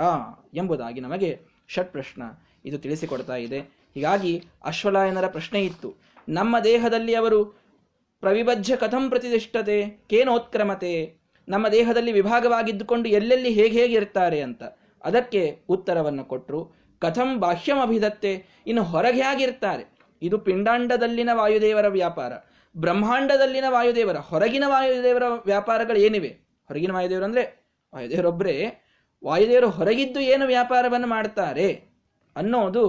ಎಂಬುದಾಗಿ ನಮಗೆ ಷಟ್ ಪ್ರಶ್ನ ಇದು ತಿಳಿಸಿಕೊಡ್ತಾ ಇದೆ. ಹೀಗಾಗಿ ಅಶ್ವಲಾಯನರ ಪ್ರಶ್ನೆ ಇತ್ತು. ನಮ್ಮ ದೇಹದಲ್ಲಿ ಅವರು ಪ್ರವಿಭಜ್ಯ ಕಥಂ ಪ್ರತಿಷ್ಠತೆ, ಕೇನೋತ್ಕ್ರಮತೆ, ನಮ್ಮ ದೇಹದಲ್ಲಿ ವಿಭಾಗವಾಗಿದ್ದುಕೊಂಡು ಎಲ್ಲೆಲ್ಲಿ ಹೇಗೆ ಹೇಗಿರ್ತಾರೆ ಅಂತ ಅದಕ್ಕೆ ಉತ್ತರವನ್ನು ಕೊಟ್ಟರು ಕಥಂ ಬಾಹ್ಯಂ ಅಭಿದತ್ತೆ ಇನ್ನು ಹೊರಗೆ ಹೇಗಿರ್ತಾರೆ ಇದು ಪಿಂಡಾಂಡದಲ್ಲಿನ ವಾಯುದೇವರ ವ್ಯಾಪಾರ, ಬ್ರಹ್ಮಾಂಡದಲ್ಲಿನ ವಾಯುದೇವರ, ಹೊರಗಿನ ವಾಯುದೇವರ ವ್ಯಾಪಾರಗಳು ಏನಿವೆ? ಹೊರಗಿನ ವಾಯುದೇವರು ಅಂದರೆ ವಾಯುದೇವರೊಬ್ಬರೇ ವಾಯುದೇವರು ಹೊರಗಿದ್ದು ಏನು ವ್ಯಾಪಾರವನ್ನು ಮಾಡ್ತಾರೆ ಅನ್ನೋದು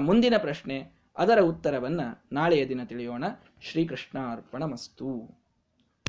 ಮುಂದಿನ ಪ್ರಶ್ನೆ. ಅದರ ಉತ್ತರವನ್ನು ನಾಳೆಯ ದಿನ ತಿಳಿಯೋಣ. ಶ್ರೀಕೃಷ್ಣಾರ್ಪಣಮಸ್ತು. ಮಸ್ತು